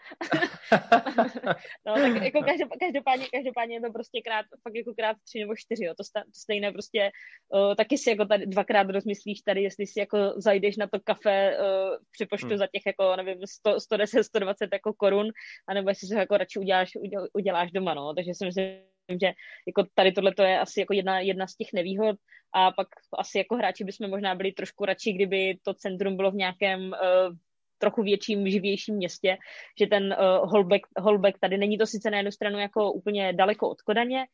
no, tak jako každopádně, každopádně je to prostě krát, fakt jako krát tři nebo čtyři, jo. To, sta, to stejné prostě, uh, taky si jako tady dvakrát rozmyslíš tady, jestli si jako zajdeš na to kafe uh, při poštu hmm. za těch jako, nevím, 100, 110, 120 jako korun, anebo jestli si ho jako radši uděláš, uděláš doma, no. Takže si myslím, že jako tady tohle je asi jako jedna, jedna z těch nevýhod a pak asi jako hráči bychom možná byli trošku radši, kdyby to centrum bylo v nějakém uh, trochu větším, živějším městě, že ten uh, Holbeck, Holbeck tady není to sice na jednu stranu jako úplně daleko od Kodaně,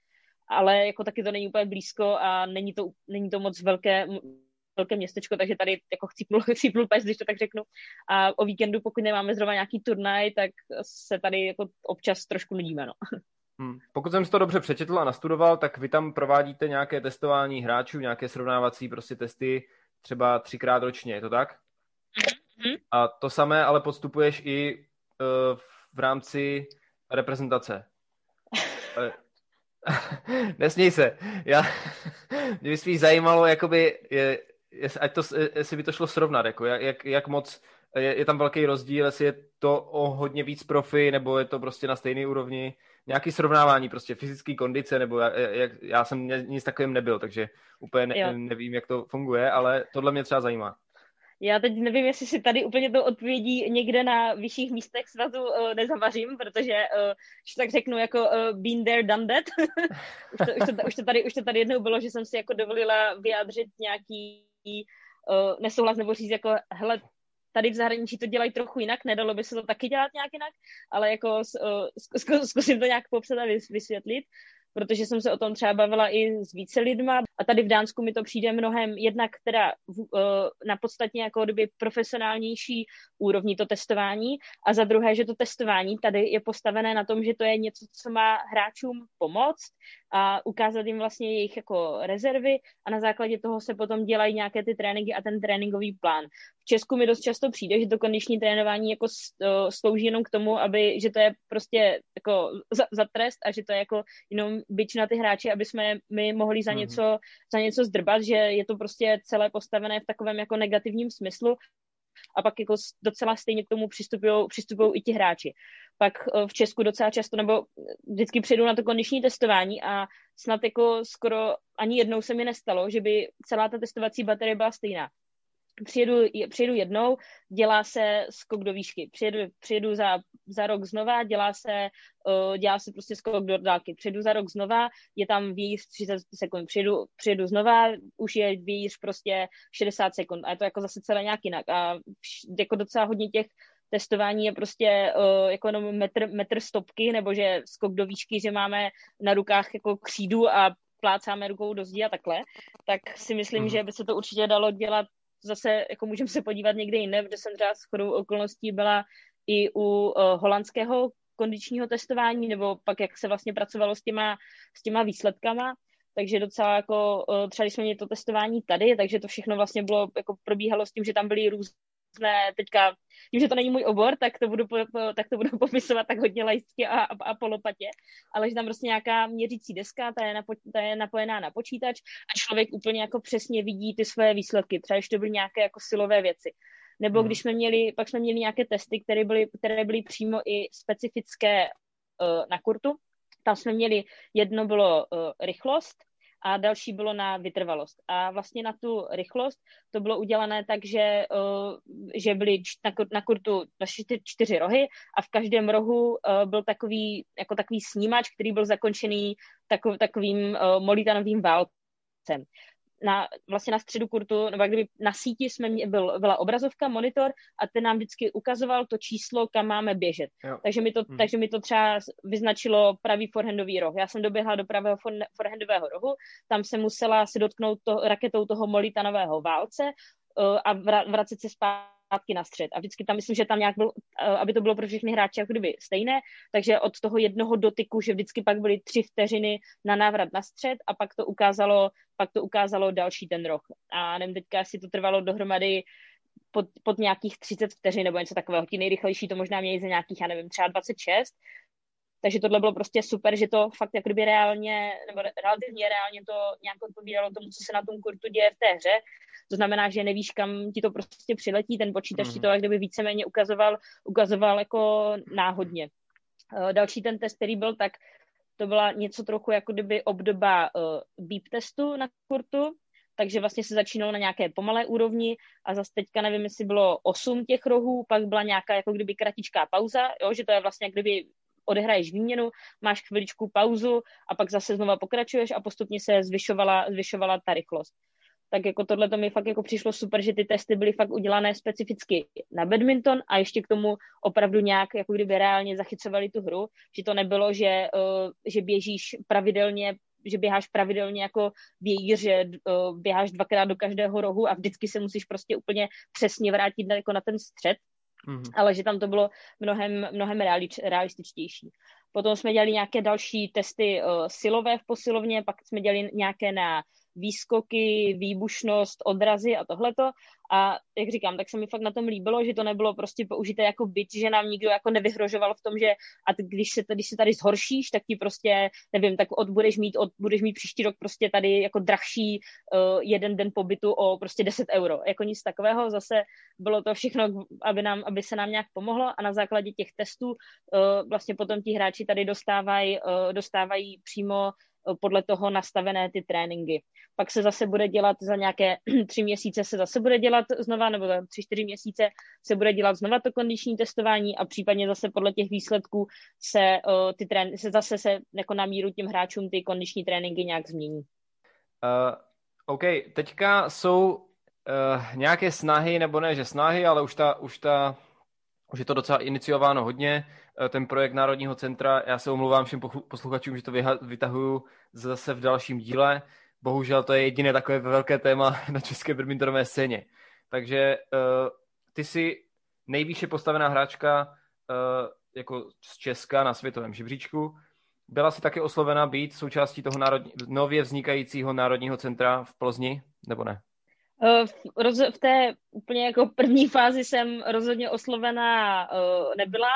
ale jako taky to není úplně blízko a není to, není to moc velké, velké městečko, takže tady jako chcípnul, [laughs] chcípnul pes, když to tak řeknu. A o víkendu, pokud nemáme zrovna nějaký turnaj, tak se tady jako občas trošku nudíme, no. [laughs] Hmm. Pokud jsem si to dobře přečetl a nastudoval, tak vy tam provádíte nějaké testování hráčů, nějaké srovnávací prostě testy třeba třikrát ročně, je to tak? Mm-hmm. A to samé ale podstupuješ i uh, v rámci reprezentace. [laughs] [laughs] Nesměj se. Já, [laughs] mě by spíš zajímalo, jakoby, je, je, ať to, jestli by to šlo srovnat, jako jak, jak moc je, je tam velký rozdíl, jestli je to o hodně víc profi, nebo je to prostě na stejné úrovni, nějaký srovnávání, prostě fyzické kondice, nebo jak, jak, já jsem nic takovým nebyl, takže úplně ne, nevím, jak to funguje, ale tohle mě třeba zajímá. Já teď nevím, jestli si tady úplně to odpovědí někde na vyšších místech svazu uh, nezavařím, protože, uh, tak řeknu, jako uh, been there, done that. [laughs] už, to, už, to, už, to tady, už to tady jednou bylo, že jsem si jako dovolila vyjádřit nějaký uh, nesouhlas nebo říct jako, hele, tady v zahraničí to dělají trochu jinak, nedalo by se to taky dělat nějak jinak, ale jako uh, zkusím to nějak popsat a vysvětlit protože jsem se o tom třeba bavila i s více lidma. A tady v Dánsku mi to přijde mnohem jednak teda uh, na podstatně jako kdyby profesionálnější úrovni to testování. A za druhé, že to testování tady je postavené na tom, že to je něco, co má hráčům pomoct a ukázat jim vlastně jejich jako rezervy a na základě toho se potom dělají nějaké ty tréninky a ten tréninkový plán. V Česku mi dost často přijde, že to kondiční trénování jako slouží jenom k tomu, aby, že to je prostě jako za, za trest a že to je jako jenom byč na ty hráče, aby jsme my mohli za mhm. něco, mm-hmm. za něco zdrbat, že je to prostě celé postavené v takovém jako negativním smyslu a pak jako docela stejně k tomu přistupují i ti hráči. Pak eh, v Česku docela často, nebo vždycky přijdu na to kondiční testování a snad jako skoro ani jednou se mi nestalo, že by celá ta testovací baterie byla stejná přijedu, přijedu jednou, dělá se skok do výšky, přijedu, přijedu za, za rok znova, dělá se, uh, dělá se prostě skok do dálky, přijedu za rok znova, je tam výjíř 30 sekund, přijedu, přijedu znova, už je výjíř prostě 60 sekund. A je to jako zase celé nějak jinak. A jako docela hodně těch testování je prostě uh, jako jenom metr, metr stopky, nebo že skok do výšky, že máme na rukách jako křídu a plácáme rukou do zdi a takhle, tak si myslím, mm. že by se to určitě dalo dělat zase jako můžeme se podívat někde jinde, kde jsem třeba s chodou okolností byla i u uh, holandského kondičního testování, nebo pak jak se vlastně pracovalo s těma, s těma výsledkama, takže docela jako uh, třeba když jsme měli to testování tady, takže to všechno vlastně bylo, jako probíhalo s tím, že tam byly různé různé, teďka, tím, že to není můj obor, tak to budu, po, po, tak to budu [laughs] popisovat tak hodně lajsky a, a, a polopatě, ale že tam prostě nějaká měřící deska, ta je, napo, ta je napojená na počítač a člověk úplně jako přesně vidí ty své výsledky, třeba když to byly nějaké jako silové věci. Nebo hmm. když jsme měli, pak jsme měli nějaké testy, které byly, které byly přímo i specifické uh, na kurtu. Tam jsme měli, jedno bylo uh, rychlost, a další bylo na vytrvalost. A vlastně na tu rychlost to bylo udělané tak, že, uh, že byly na, kurtu čtyři, čtyři rohy a v každém rohu uh, byl takový, jako takový snímač, který byl zakončený takov, takovým uh, molitanovým válcem na, vlastně na středu kurtu, nebo kdyby na síti jsme mě, byl, byla obrazovka, monitor a ten nám vždycky ukazoval to číslo, kam máme běžet. Takže mi, to, hmm. takže mi to třeba vyznačilo pravý forehandový roh. Já jsem doběhla do pravého forehandového rohu, tam se musela si dotknout to, raketou toho molitanového válce uh, a vracet se zpátky zpátky na střed. A vždycky tam myslím, že tam nějak byl, eh, aby to bylo pro všechny hráče jako kdyby stejné, takže od toho jednoho dotyku, že vždycky pak byly tři vteřiny na návrat na střed a pak to ukázalo, pak to ukázalo další ten roh. A nevím teďka, jestli to trvalo dohromady pod, pod nějakých 30 vteřin nebo něco takového. Ti nejrychlejší to možná měli za nějakých, já nevím, třeba 26, takže tohle bylo prostě super, že to fakt jako kdyby reálně, nebo relativně reálně to nějak odpovídalo tomu, co se na tom kurtu děje v té hře. To znamená, že nevíš, kam ti to prostě přiletí, ten počítač mm. ti to jak kdyby víceméně ukazoval, ukazoval jako náhodně. Eh, další ten test, který byl, tak to byla něco trochu jako kdyby obdoba uh, beep testu na kurtu, takže vlastně se začínalo na nějaké pomalé úrovni a zase teďka nevím, jestli bylo osm těch rohů, pak byla nějaká jako kdyby kratičká pauza, jo, že to je vlastně jak kdyby odehraješ výměnu, máš chviličku pauzu a pak zase znova pokračuješ a postupně se zvyšovala, zvyšovala ta rychlost. Tak jako tohle to mi fakt jako přišlo super, že ty testy byly fakt udělané specificky na badminton a ještě k tomu opravdu nějak jako kdyby reálně zachycovali tu hru, že to nebylo, že, uh, že běžíš pravidelně že běháš pravidelně jako vějíř, že uh, běháš dvakrát do každého rohu a vždycky se musíš prostě úplně přesně vrátit na, jako na ten střed, mm-hmm. ale že tam to bylo mnohem, mnohem realističtější. Potom jsme dělali nějaké další testy uh, silové v posilovně, pak jsme dělali nějaké na výskoky, výbušnost, odrazy a tohleto. A jak říkám, tak se mi fakt na tom líbilo, že to nebylo prostě použité jako byt, že nám nikdo jako nevyhrožoval v tom, že a když se, když se tady zhoršíš, tak ti prostě, nevím, tak od, budeš, mít, od, budeš mít příští rok prostě tady jako drahší uh, jeden den pobytu o prostě 10 euro. Jako nic takového, zase bylo to všechno, aby, nám, aby se nám nějak pomohlo a na základě těch testů uh, vlastně potom ti hráči tady dostávají, uh, dostávají přímo podle toho nastavené ty tréninky. Pak se zase bude dělat za nějaké [clears throat] tři měsíce se zase bude dělat znova, nebo za tři, čtyři měsíce se bude dělat znova to kondiční testování a případně zase podle těch výsledků se, uh, ty trén, se zase se jako na míru těm hráčům ty kondiční tréninky nějak změní. Uh, OK, teďka jsou uh, nějaké snahy, nebo ne, že snahy, ale už ta, už ta už je to docela iniciováno hodně, ten projekt Národního centra. Já se omluvám všem posluchačům, že to vytahuju zase v dalším díle. Bohužel to je jediné takové velké téma [laughs] na české badmintonové scéně. Takže uh, ty jsi nejvýše postavená hráčka uh, jako z Česka na světovém žebříčku. Byla si také oslovena být součástí toho národní, nově vznikajícího Národního centra v Plzni, nebo ne? Eh, v, té úplně jako první fázi jsem rozhodně oslovená nebyla.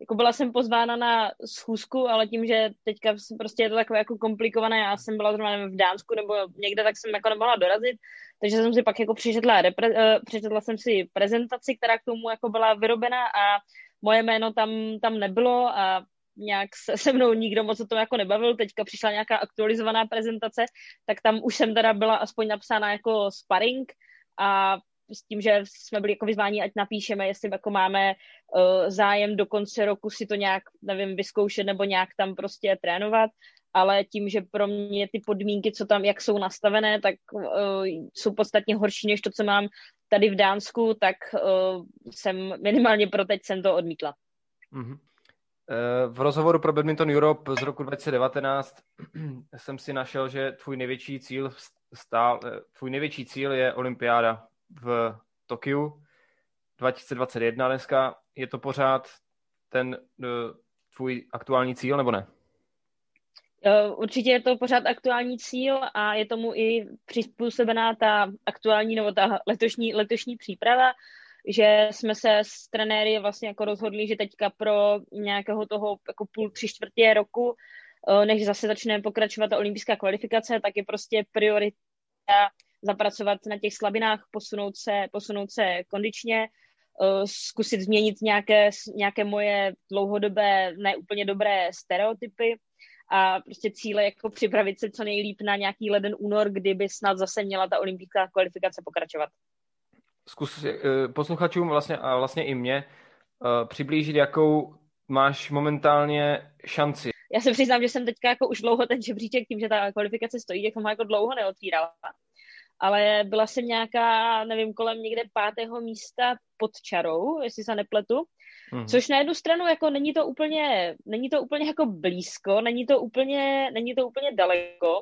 Jako byla jsem pozvána na schůzku, ale tím, že teďka prostě je to takové jako komplikované, já jsem byla zrovna v Dánsku nebo někde, tak jsem jako nemohla dorazit, takže jsem si pak jako přečetla, repre, uh, přečetla jsem si prezentaci, která k tomu jako byla vyrobena a moje jméno tam, tam nebylo a nějak se, se mnou nikdo moc o tom jako nebavil, teďka přišla nějaká aktualizovaná prezentace, tak tam už jsem teda byla aspoň napsána jako sparring a s tím, že jsme byli jako vyzváni, ať napíšeme, jestli jako máme uh, zájem do konce roku si to nějak, nevím, vyzkoušet nebo nějak tam prostě trénovat, ale tím, že pro mě ty podmínky, co tam, jak jsou nastavené, tak uh, jsou podstatně horší než to, co mám tady v Dánsku, tak uh, jsem minimálně pro teď jsem to odmítla. Mm-hmm. V rozhovoru pro Badminton Europe z roku 2019 jsem si našel, že tvůj největší cíl stál, tvůj největší cíl je olympiáda v Tokiu 2021 dneska. Je to pořád ten eh, tvůj aktuální cíl, nebo ne? Eh, určitě je to pořád aktuální cíl a je tomu i přizpůsobená ta aktuální nebo ta letošní, letošní příprava že jsme se s trenéry vlastně jako rozhodli, že teďka pro nějakého toho jako půl, tři čtvrtě roku, eh, než zase začne pokračovat ta olympijská kvalifikace, tak je prostě priorita zapracovat na těch slabinách, posunout se, posunout se kondičně, eh, zkusit změnit nějaké, nějaké moje dlouhodobé, neúplně dobré stereotypy a prostě cíle jako připravit se co nejlíp na nějaký leden únor, kdyby snad zase měla ta olympijská kvalifikace pokračovat zkus eh, posluchačům vlastně a vlastně i mě eh, přiblížit, jakou máš momentálně šanci. Já se přiznám, že jsem teďka jako už dlouho ten žebříček, tím, že ta kvalifikace stojí, jak jsem ho jako dlouho neotvírala. Ale byla jsem nějaká, nevím, kolem někde pátého místa pod čarou, jestli se nepletu. Hmm. Což na jednu stranu jako není to úplně, není to úplně jako blízko, není to úplně, není to úplně daleko.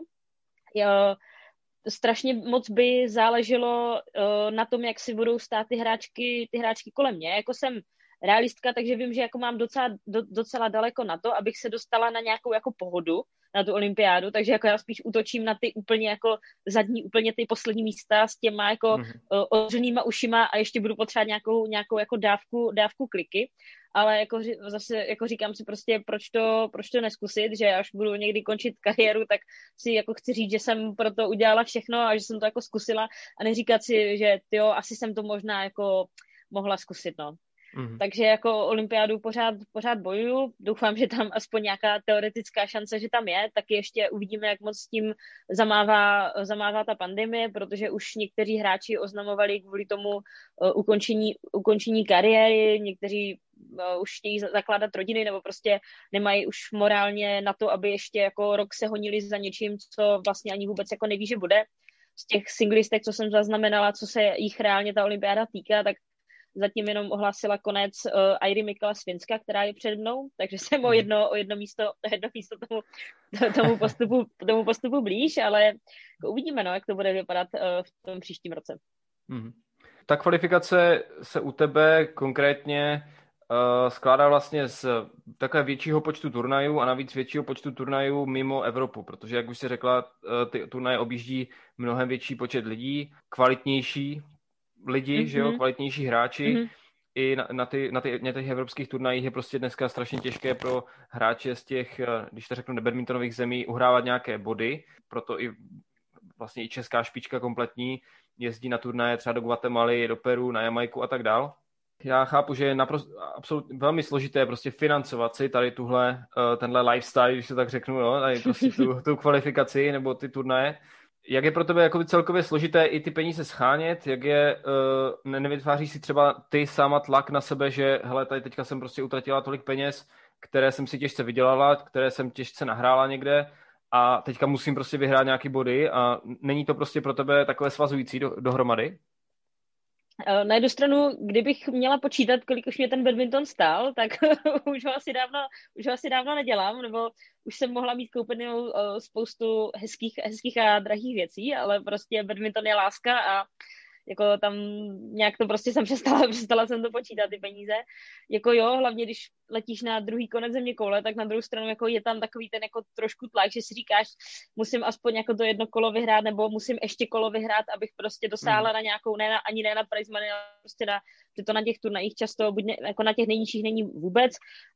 Jo, strašně moc by záleželo uh, na tom, jak si budou stát ty hráčky, ty hráčky kolem mě. Jako jsem realistka, takže vím, že jako mám docela, do, docela daleko na to, abych se dostala na nějakou jako pohodu na tu olympiádu, takže jako já spíš útočím na ty úplně jako zadní, úplně ty poslední místa s těma jako mm-hmm. otřenýma ušima a ještě budu potřebovat nějakou, nějakou jako dávku, dávku kliky, ale jako zase jako říkám si prostě, proč to, proč to neskusit, že až budu někdy končit kariéru, tak si jako chci říct, že jsem pro to udělala všechno a že jsem to jako zkusila a neříkat si, že jo, asi jsem to možná jako mohla zkusit, no. Mm-hmm. Takže jako olympiádu pořád, pořád bojuju. Doufám, že tam aspoň nějaká teoretická šance, že tam je. Taky ještě uvidíme, jak moc s tím zamává, zamává ta pandemie, protože už někteří hráči oznamovali kvůli tomu uh, ukončení, ukončení kariéry, někteří uh, už chtějí zakládat rodiny nebo prostě nemají už morálně na to, aby ještě jako rok se honili za něčím, co vlastně ani vůbec jako neví, že bude z těch singlistek, co jsem zaznamenala, co se jich reálně ta olympiáda týká, tak zatím jenom ohlásila konec uh, Airy Mikala z Finska, která je před mnou, takže jsem o mhm. jedno, o jedno místo, [laughs] jedno místo tomu, tomu, postupu, tomu postupu blíž, ale jako uvidíme, no, jak to bude vypadat uh, v tom příštím roce. Mm-hmm. Ta kvalifikace se u tebe konkrétně uh, skládá vlastně z takové většího počtu turnajů a navíc většího počtu turnajů mimo Evropu, protože, jak už jsi řekla, ty turnaje objíždí mnohem větší počet lidí, kvalitnější lidi, mm-hmm. že jo, mhm. kvalitnější hráči. Mm-hmm. I na, na, ty, na, ty, na těch evropských turnajích je prostě dneska strašně těžké pro hráče z těch, eh, když to řeknu, nebadmintonových zemí uhrávat nějaké body, proto i vlastně i česká špička kompletní jezdí na turnaje třeba do Guatemaly, do Peru, na Jamajku a tak dál. Já chápu, že je naprosto, absolutně velmi složité prostě financovat si tady tuhle, eh, tenhle lifestyle, když to tak řeknu, jo, tady prostě tu, [laughs] tu kvalifikaci nebo ty turnaje jak je pro tebe jako celkově složité i ty peníze schánět, jak je, uh, ne, nevytváříš si třeba ty sama tlak na sebe, že hele, tady teďka jsem prostě utratila tolik peněz, které jsem si těžce vydělala, které jsem těžce nahrála někde a teďka musím prostě vyhrát nějaký body a není to prostě pro tebe takové svazující do, dohromady? Eh, na jednu stranu, kdybych měla počítat, kolik už mě ten badminton stál, tak [laughs] už ho asi dávno, už ho asi dávno nedělám, nebo už jsem mohla mít koupenou uh, spoustu hezkých, hezkých a drahých věcí, ale prostě badminton je láska a jako tam nějak to prostě jsem přestala, [laughs] přestala jsem to počítat, ty peníze. Jako jo, hlavně když letíš na druhý konec země koule, tak na druhou stranu jako je tam takový ten jako trošku tlak, že si říkáš, musím aspoň jako to jedno kolo vyhrát, nebo musím ještě kolo vyhrát, abych prostě dosáhla mm. na nějakou, ne na, ani ne na prize money, ale prostě na, že to na těch turnajích často, buď ne, jako na těch nejnižších není vůbec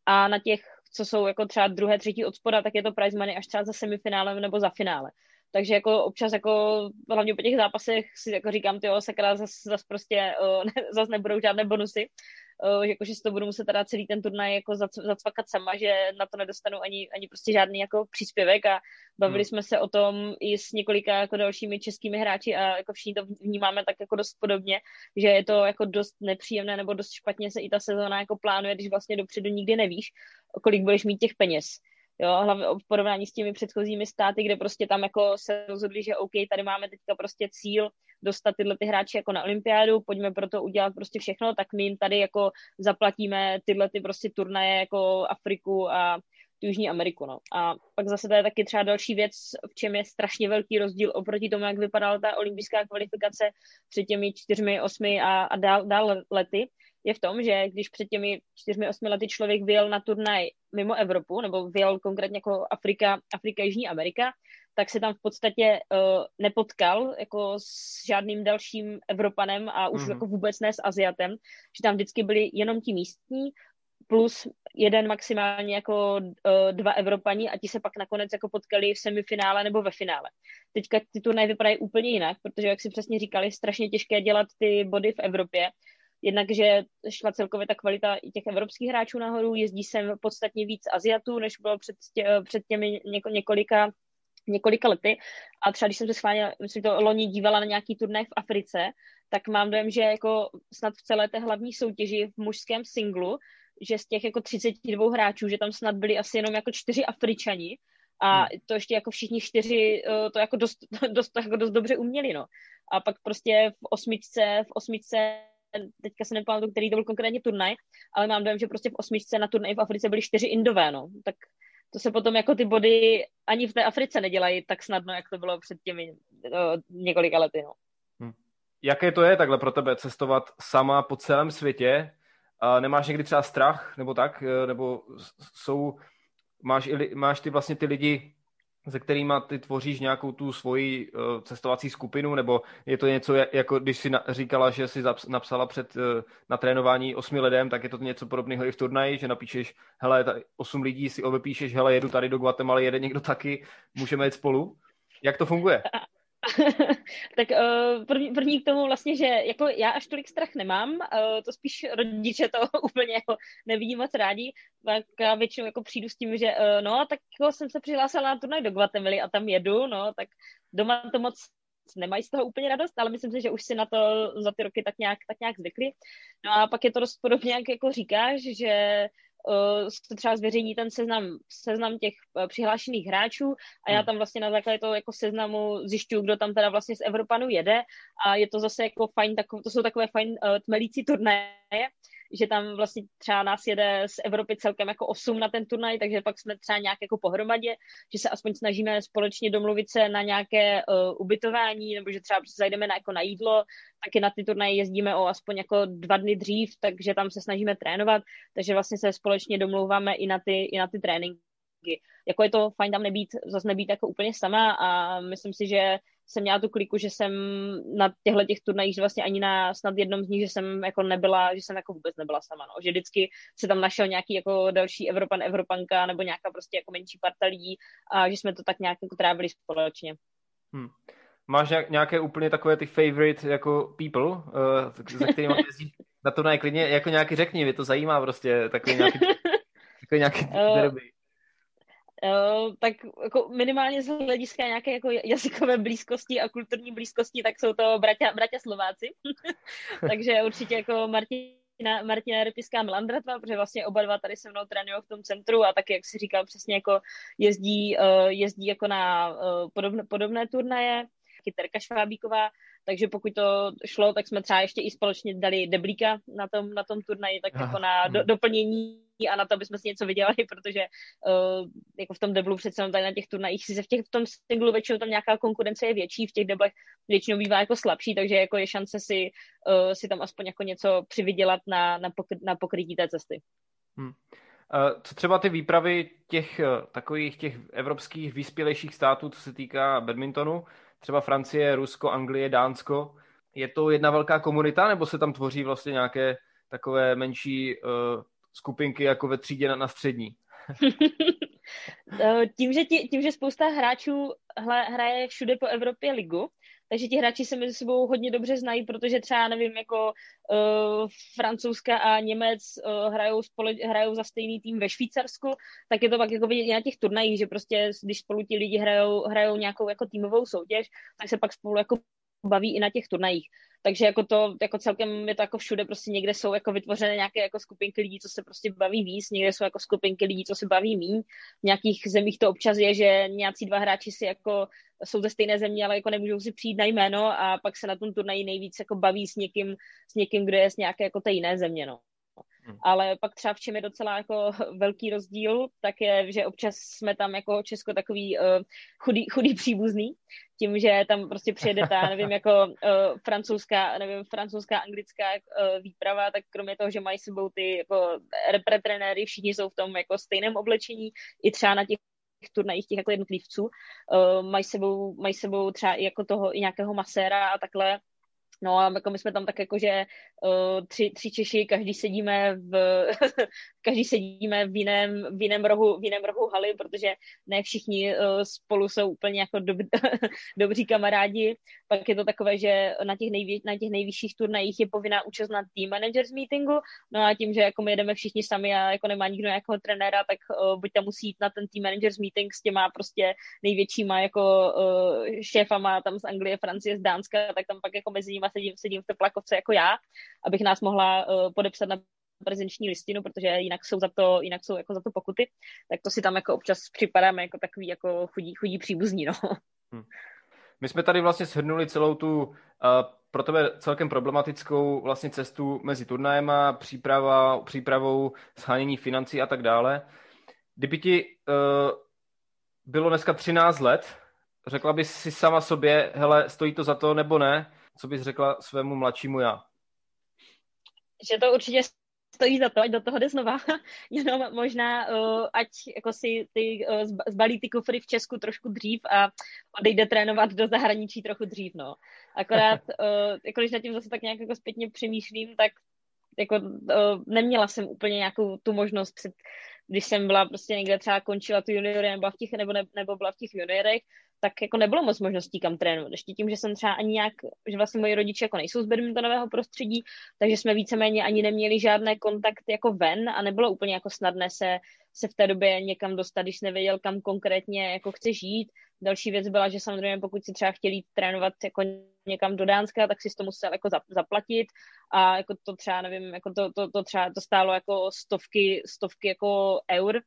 a na těch co jsou jako třeba druhé, třetí od spoda, tak je to prize money až třeba za semifinálem nebo za finále. Takže jako občas jako hlavně po těch zápasech si jako říkám, ty sakra, zase zas prostě uh, [laughs] ne, zas nebudou žádné bonusy, uh, jako, že si to budu muset teda celý ten turnaj jako zacvakat sama, že na to nedostanu ani, ani prostě žádný jako příspěvek a bavili hmm. jsme se o tom i s několika jako dalšími českými hráči a jako všichni to vnímáme tak jako dost podobně, že je to jako dost nepříjemné nebo dost špatně se i ta sezóna jako plánuje, když vlastně dopředu nikdy nevíš, kolik budeš mít těch peněz. Jo, hlavně v porovnání s těmi předchozími státy, kde prostě tam jako se rozhodli, že OK, tady máme teďka prostě cíl dostat tyhle ty hráči jako na olympiádu, pojďme pro to udělat prostě všechno, tak my jim tady jako zaplatíme tyhle ty prostě turnaje jako Afriku a Jižní Ameriku. No. A pak zase to je taky třeba další věc, v čem je strašně velký rozdíl oproti tomu, jak vypadala ta olympijská kvalifikace před těmi čtyřmi, osmi a, a dál, dál lety, je v tom, že když před těmi čtyřmi, osmi lety člověk vyjel na turnaj mimo Evropu, nebo vyjel konkrétně jako Afrika, Afrika, Jižní Amerika, tak se tam v podstatě uh, nepotkal jako s žádným dalším Evropanem a už mm-hmm. jako vůbec ne s Aziatem, že tam vždycky byli jenom ti místní, plus jeden maximálně jako uh, dva Evropani a ti se pak nakonec jako potkali v semifinále nebo ve finále. Teďka ty turnaje vypadají úplně jinak, protože jak si přesně říkali, strašně těžké dělat ty body v Evropě, jednak, že šla celkově ta kvalita i těch evropských hráčů nahoru, jezdí sem podstatně víc Aziatů, než bylo před, tě, před těmi něko, několika několika lety. A třeba když jsem se schválně, myslím to loni dívala na nějaký turnaj v Africe, tak mám dojem, že jako snad v celé té hlavní soutěži v mužském singlu, že z těch jako 32 hráčů, že tam snad byli asi jenom jako čtyři Afričani a hmm. to ještě jako všichni čtyři eh, to jako dost, [laughs] dost, jako dost dobře uměli, no. A pak prostě v osmičce, v osmičce teďka se nepamatuju, který to byl konkrétně turnaj, ale mám dojem, že prostě v osmičce na turnaji v Africe byly čtyři Indové, no. Tak to se potom jako ty body ani v té Africe nedělají tak snadno, jak to bylo před těmi uh, několika lety. No. Hm. Jaké to je takhle pro tebe cestovat sama po celém světě? A nemáš někdy třeba strach nebo tak? Nebo jsou, máš, máš ty vlastně ty lidi se kterými ty tvoříš nějakou tu svoji uh, cestovací skupinu, nebo je to něco, jako když na, říkala, že jsi napsala před uh, na trénování osmi lidem, tak je to něco podobného i v turnaji, že napíšeš, hele, osm lidí si obepíšeš, hele, jedu tady do Guatemala, jede někdo taky, můžeme jít spolu. Jak to funguje? [laughs] tak uh, první, první k tomu vlastně, že jako já až tolik strach nemám, uh, to spíš rodiče to [laughs] úplně jako nevidí moc rádi, tak já většinou jako přijdu s tím, že uh, no, tak jako jsem se přihlásila na turnaj do Guatemaly a tam jedu, no, tak doma to moc nemají z toho úplně radost, ale myslím si, že už si na to za ty roky tak nějak, tak nějak zvykli. No a pak je to dost podobně, jak jako říkáš, že uh, se třeba zveřejní ten seznam, seznam těch uh, přihlášených hráčů a já hmm. tam vlastně na základě toho jako seznamu zjišťuju, kdo tam teda vlastně z Evropanu jede a je to zase jako fajn, to jsou takové fajn uh, tmelící turnaje, že tam vlastně třeba nás jede z Evropy celkem jako osm na ten turnaj, takže pak jsme třeba nějak jako pohromadě, že se aspoň snažíme společně domluvit se na nějaké uh, ubytování, nebo že třeba zajdeme na, jako na jídlo, taky na ty turnaje jezdíme o aspoň jako dva dny dřív, takže tam se snažíme trénovat, takže vlastně se společně domlouváme i na ty, i na ty tréninky. Jako je to fajn tam nebýt, zase nebýt jako úplně sama a myslím si, že jsem měla tu kliku, že jsem na těchto těch turnajích vlastně ani na snad jednom z nich, že jsem jako nebyla, že jsem jako vůbec nebyla sama, no. že vždycky se tam našel nějaký jako další Evropan, Evropanka nebo nějaká prostě jako menší parta lidí a že jsme to tak nějak jako trávili společně. Hmm. Máš nějaké úplně takové ty favorite jako people, uh, se kterými [laughs] jezdíš na turnaj klidně, jako nějaký řekni, mě to zajímá prostě, takový nějaký, [laughs] takový nějaký uh, Uh, tak jako minimálně z hlediska nějaké jako jazykové blízkosti a kulturní blízkosti, tak jsou to bratia, bratia Slováci. [laughs] Takže určitě jako Martina, Martina Repiská Melandratva, protože vlastně oba dva tady se mnou trénují v tom centru a taky, jak si říkal, přesně jako jezdí, uh, jezdí jako na uh, podobné, podobné turnaje. Terka Švábíková, takže pokud to šlo, tak jsme třeba ještě i společně dali deblíka na tom, na tom turnaji, tak jako na do, doplnění a na to, aby jsme si něco vydělali, protože uh, jako v tom deblu přece tady na těch turnajích si se v, těch, v tom singlu většinou tam nějaká konkurence je větší, v těch deblech většinou bývá jako slabší, takže jako je šance si, uh, si tam aspoň jako něco přivydělat na, na, pokry, na pokrytí té cesty. Hmm. Co třeba ty výpravy těch takových těch evropských vyspělejších států, co se týká badmintonu, třeba Francie, Rusko, Anglie, Dánsko, je to jedna velká komunita, nebo se tam tvoří vlastně nějaké takové menší uh, skupinky jako ve třídě na, na střední? [laughs] Eh, tím, že tí, tím, že spousta hráčů hraje všude po Evropě ligu, takže ti hráči se mezi sebou hodně dobře znají, protože třeba, nevím, jako uh, Francouzska a Němec uh, hrajou, spole, hrajou za stejný tým ve Švýcarsku, tak je to pak jako vidět na těch turnajích, že prostě, když spolu ti lidi hrajou, hrajou nějakou jako týmovou soutěž, tak se pak spolu jako baví i na těch turnajích. Takže jako to, jako celkem je to jako všude, prostě někde jsou jako vytvořené nějaké jako skupinky lidí, co se prostě baví víc, někde jsou jako skupinky lidí, co se baví míň. V nějakých zemích to občas je, že nějací dva hráči si jako jsou ze stejné země, ale jako nemůžou si přijít na jméno a pak se na tom turnaji nejvíc jako baví s někým, s někým, kdo je z nějaké jako té jiné země, no. Hmm. Ale pak třeba v čem je docela jako [laughs] velký rozdíl, tak je, že občas jsme tam jako Česko takový uh, chudý, chudý příbuzný, tím, že tam prostě přijede ta, nevím, [laughs] jako uh, francouzská, nevím, francouzská, anglická uh, výprava, tak kromě toho, že mají sebou ty jako repretrenéry, všichni jsou v tom jako stejném oblečení, i třeba na těch turnajích těch jako jednotlivců, uh, mají sebou, mají sebou třeba i jako toho i nějakého maséra a takhle, No a jako my jsme tam tak jako, že uh, tři, tři Češi, každý sedíme v, [laughs] každý sedíme v jiném, v jiném rohu, v jiném rohu haly, protože ne všichni uh, spolu jsou úplně jako dob, [laughs] dobří kamarádi. Pak je to takové, že na těch, nejvě, na těch nejvyšších turnajích je povinná účast na team managers meetingu, no a tím, že jako my jedeme všichni sami a jako nemá nikdo nějakého trenéra, tak uh, buď tam musí jít na ten team managers meeting s těma prostě největšíma jako šéfama tam z Anglie, Francie, z Dánska, tak tam pak jako mezi nimi sedím, sedím v teplakovce jako já, abych nás mohla uh, podepsat na prezenční listinu, protože jinak jsou za to, jinak jsou jako za to pokuty, tak to si tam jako občas připadáme jako takový jako chudí, chudí příbuzní, no. Hmm. My jsme tady vlastně shrnuli celou tu uh, pro tebe celkem problematickou vlastně cestu mezi turnajema, příprava, přípravou, shánění financí a tak dále. Kdyby ti uh, bylo dneska 13 let, řekla bys si sama sobě, hele, stojí to za to nebo ne? Co bys řekla svému mladšímu já? Že to určitě stojí za to, ať do toho jde znova. [laughs] Jenom možná, uh, ať jako si ty, uh, zbalí ty kufry v Česku trošku dřív a odejde trénovat do zahraničí trochu dřív, no. Akorát, uh, [laughs] jako když nad tím zase tak nějak jako zpětně přemýšlím, tak jako uh, neměla jsem úplně nějakou tu možnost před, když jsem byla prostě někde třeba končila tu juniory nebo, v těch, nebo, ne, nebo byla v těch juniorech, tak jako nebylo moc možností kam trénovat. Ještě tím, že jsem třeba ani nějak, že vlastně moji rodiče jako nejsou z badmintonového prostředí, takže jsme víceméně ani neměli žádné kontakt jako ven a nebylo úplně jako snadné se, se v té době někam dostat, když nevěděl, kam konkrétně jako chce žít. Další věc byla, že samozřejmě pokud si třeba chtěli trénovat jako někam do Dánska, tak si to musel jako zaplatit a jako to třeba, nevím, jako to, to, to třeba to stálo jako stovky, stovky jako eur,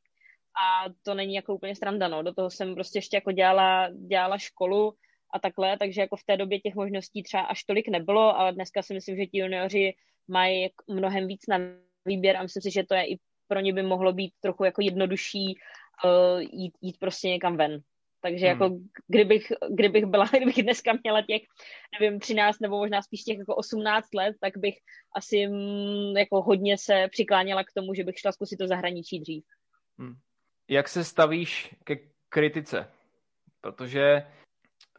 a to není jako úplně stranda, no. Do toho jsem prostě ještě jako dělala, dělala školu a takhle, takže jako v té době těch možností třeba až tolik nebylo, ale dneska si myslím, že ti junioři mají mnohem víc na výběr a myslím si, že to je i pro ně by mohlo být trochu jako jednodušší uh, jít, jít prostě někam ven. Takže jako hmm. jako kdybych, kdybych byla, [laughs] kdybych dneska měla těch, nevím, 13 nebo možná spíš těch jako 18 let, tak bych asi mm, jako hodně se přikláněla k tomu, že bych šla zkusit to zahraničí dřív. Hmm jak se stavíš ke kritice? Protože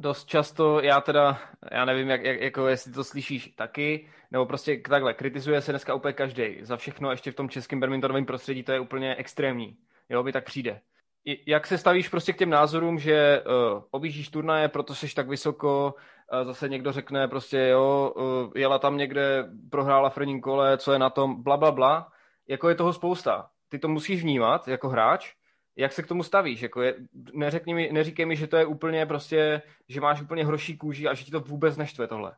dost často, já teda, já nevím, jak, jak, jako jestli to slyšíš taky, nebo prostě takhle, kritizuje se dneska úplně každý za všechno, ještě v tom českém badmintonovém prostředí to je úplně extrémní. Jo, mi tak přijde. Jak se stavíš prostě k těm názorům, že uh, objíždíš turnaje, proto jsi tak vysoko, uh, zase někdo řekne prostě, jo, uh, jela tam někde, prohrála v prvním kole, co je na tom, bla, bla, bla. Jako je toho spousta. Ty to musíš vnímat jako hráč, jak se k tomu stavíš? Jako je, neřekni mi, neříkej mi, že to je úplně prostě, že máš úplně hroší kůži a že ti to vůbec neštve tohle.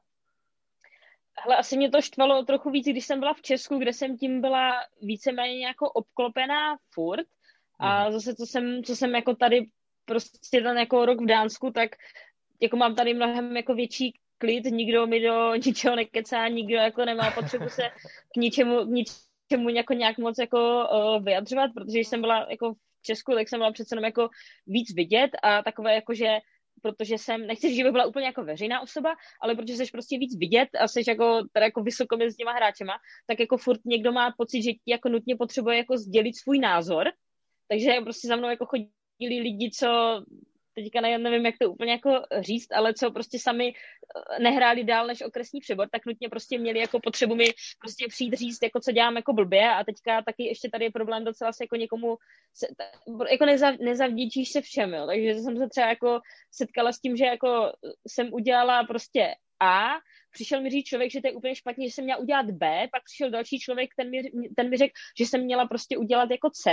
Hele, asi mě to štvalo trochu víc, když jsem byla v Česku, kde jsem tím byla víceméně jako obklopená furt. A hmm. zase, co jsem, co jsem jako tady prostě ten jako rok v Dánsku, tak jako mám tady mnohem jako větší klid, nikdo mi do ničeho nekecá, nikdo jako nemá potřebu se k ničemu, k ničemu jako nějak moc jako uh, vyjadřovat, protože jsem byla jako v Česku, tak jsem byla přece jenom jako víc vidět a takové jako, že protože jsem, nechci že by byla úplně jako veřejná osoba, ale protože jsi prostě víc vidět a jsi jako, teda jako vysoko mezi těma hráčema, tak jako furt někdo má pocit, že ti jako nutně potřebuje jako sdělit svůj názor, takže prostě za mnou jako chodili lidi, co teďka ne, nevím, jak to úplně jako říct, ale co prostě sami eh, nehráli dál než okresní přebor, tak nutně prostě měli jako potřebu mi prostě přijít říct, jako co dělám jako blbě a teďka taky ještě tady je problém docela se jako někomu, se, jako nezav, nezavděčíš se všem, jo. takže jsem se třeba jako setkala s tím, že jako jsem udělala prostě A, přišel mi říct člověk, že to je úplně špatně, že jsem měla udělat B, pak přišel další člověk, ten mi, ten mi řekl, že jsem měla prostě udělat jako C,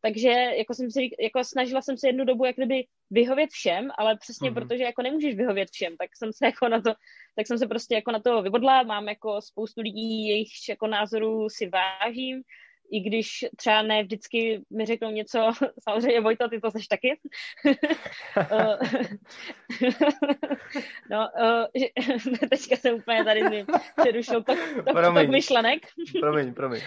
takže jako jsem si, jako snažila jsem se jednu dobu jak kdyby vyhovět všem, ale přesně mm-hmm. protože jako nemůžeš vyhovět všem, tak jsem se jako na to, tak jsem se prostě jako na to vyvodla, mám jako spoustu lidí, jejich jako názorů si vážím, i když třeba ne vždycky mi řeknou něco, [laughs] samozřejmě Vojto, ty to seš taky. [laughs] Eh, no, uh, [laughs] teďka jsem úplně tady mi přerušil to, to myšlenek. promiň, promiň.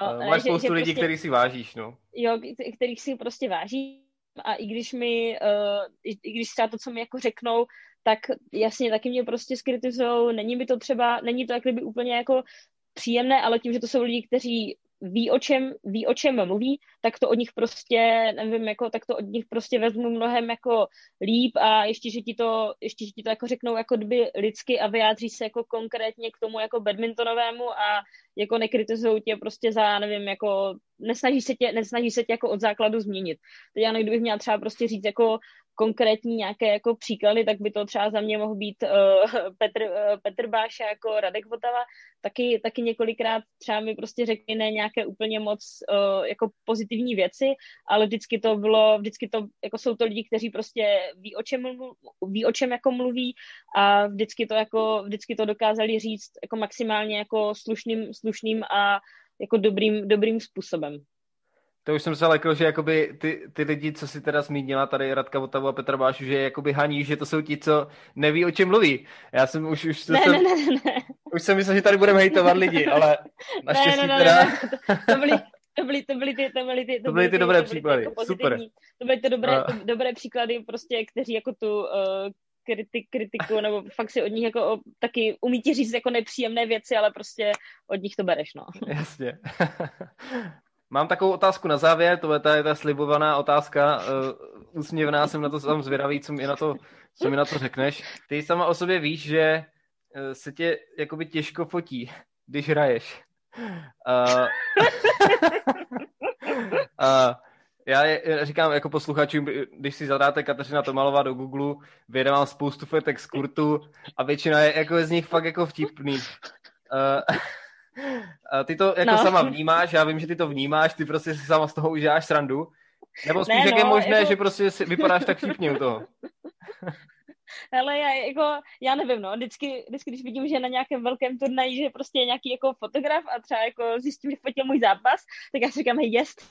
No, uh, máš že, spoustu že lidí, prostě, kterých si vážíš, no. Jo, kterých si prostě vážím a i když mi, uh, i, i když třeba to, co mi jako řeknou, tak jasně taky mě prostě skritizujou, není mi to třeba, není to jak kdyby úplně jako příjemné, ale tím, že to jsou lidi, kteří ví o, čem, ví, o čem mluví, tak to od nich prostě, nevím, jako, tak to od nich prostě vezmu mnohem jako líp a ještě, že ti to, ještě, že ti to jako řeknou jako kdyby lidsky a vyjádří se jako konkrétně k tomu jako badmintonovému a jako nekritizují tě prostě za, nevím, jako nesnaží se tě, nesnaží se tě jako od základu změnit. Teď já kdybych měla třeba prostě říct jako konkrétní nějaké jako příklady, tak by to třeba za mě mohl být uh, Petr, uh, Petr Báša jako Radek Votava, taky, taky několikrát třeba mi prostě řekli ne nějaké úplně moc uh, jako pozitivní věci, ale vždycky to bylo, vždycky to, jako jsou to lidi, kteří prostě ví o čem, ví, o čem jako mluví a vždycky to jako, vždycky to dokázali říct jako maximálně jako slušným, slušným a jako dobrým, dobrým způsobem. To už jsem se lekl, že jakoby ty, ty lidi, co si teda zmínila, tady Radka Votavu a Petra Bášu, že jakoby haní, že to jsou ti, co neví, o čem mluví. Já jsem už, už, ne, jsem, ne, ne, ne. už jsem myslel, že tady budeme hejtovat lidi, ale [laughs] naštěstí ne, ne, ne, teda... Ne, ne. To, byli, to byly, to byly ty, to byly ty, to byly ty dobré to byly příklady, jako super. To byly ty dobré, to, dobré příklady, prostě, kteří jako tu uh, kritik, kritiku, nebo fakt si od nich jako o, taky umí ti říct jako nepříjemné věci, ale prostě od nich to bereš, no. Jasně. [laughs] Mám takovou otázku na závěr, to je ta, ta slibovaná otázka, uh, úsměvná, jsem na to sám zvědavý, co mi na to, co mi na to řekneš. Ty sama o sobě víš, že uh, se tě jakoby těžko fotí, když hraješ. Uh, [laughs] uh, já je, říkám jako posluchačům, když si zadáte Kateřina Tomalová do Google, vyjede vám spoustu fotek z kurtu a většina je jako z nich fakt jako vtipný. Uh, a ty to jako no. No. sama vnímáš, já vím, že ty to vnímáš, ty prostě si sama z toho uděláš srandu. Nebo spíš, Ne, jak je no, možné, jako- že prostě si, vypadáš tak vtipně u toho. [laughs] Ale já, jako, já nevím, no, vždycky, vždycky, když vidím, že na nějakém velkém turnaji, že prostě je nějaký jako fotograf a třeba jako zjistím, že fotil můj zápas, tak já si říkám, hej, jest,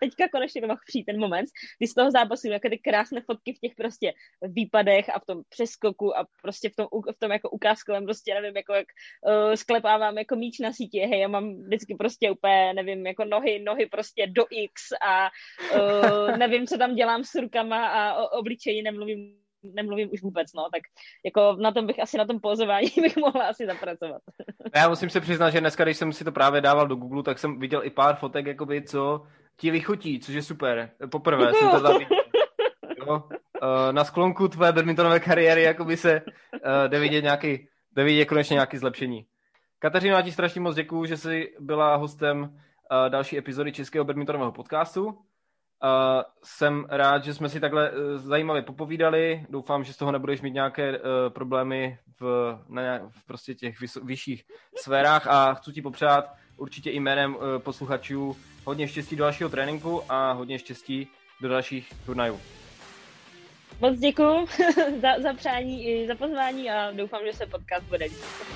teďka konečně mohl přijít ten moment, kdy z toho zápasu jako ty krásné fotky v těch prostě výpadech a v tom přeskoku a prostě v tom, v tom jako ukázkovém prostě, nevím, jako jak uh, sklepávám jako míč na sítě, hej, já mám vždycky prostě úplně, nevím, jako nohy, nohy prostě do X a uh, [laughs] nevím, co tam dělám s rukama a o obličeji nemluvím nemluvím už vůbec, no, tak jako na tom bych asi, na tom pozování [laughs] bych mohla asi zapracovat. Já musím se přiznat, že dneska, když jsem si to právě dával do Google, tak jsem viděl i pár fotek, jakoby, co ti lichotí, což je super. Poprvé [laughs] jsem to tam. Jo? Eh, Na sklonku tvé badmintonové kariéry jakoby se eh, jde vidět nějaký, jde vidět konečně nějaký zlepšení. Kateřino, já ti strašně moc děkuju, že jsi byla hostem eh, další epizody Českého badmintonového podcastu. Uh, jsem rád, že jsme si takhle uh, zajímavě popovídali. Doufám, že z toho nebudeš mít nějaké uh, problémy v, na, v prostě těch vys- vyšších sférách a chci ti popřát určitě i jménem uh, posluchačů hodně štěstí do dalšího tréninku a hodně štěstí do dalších turnajů. Moc děkuju [laughs] za, za přání i za pozvání a doufám, že se podcast bude líbit.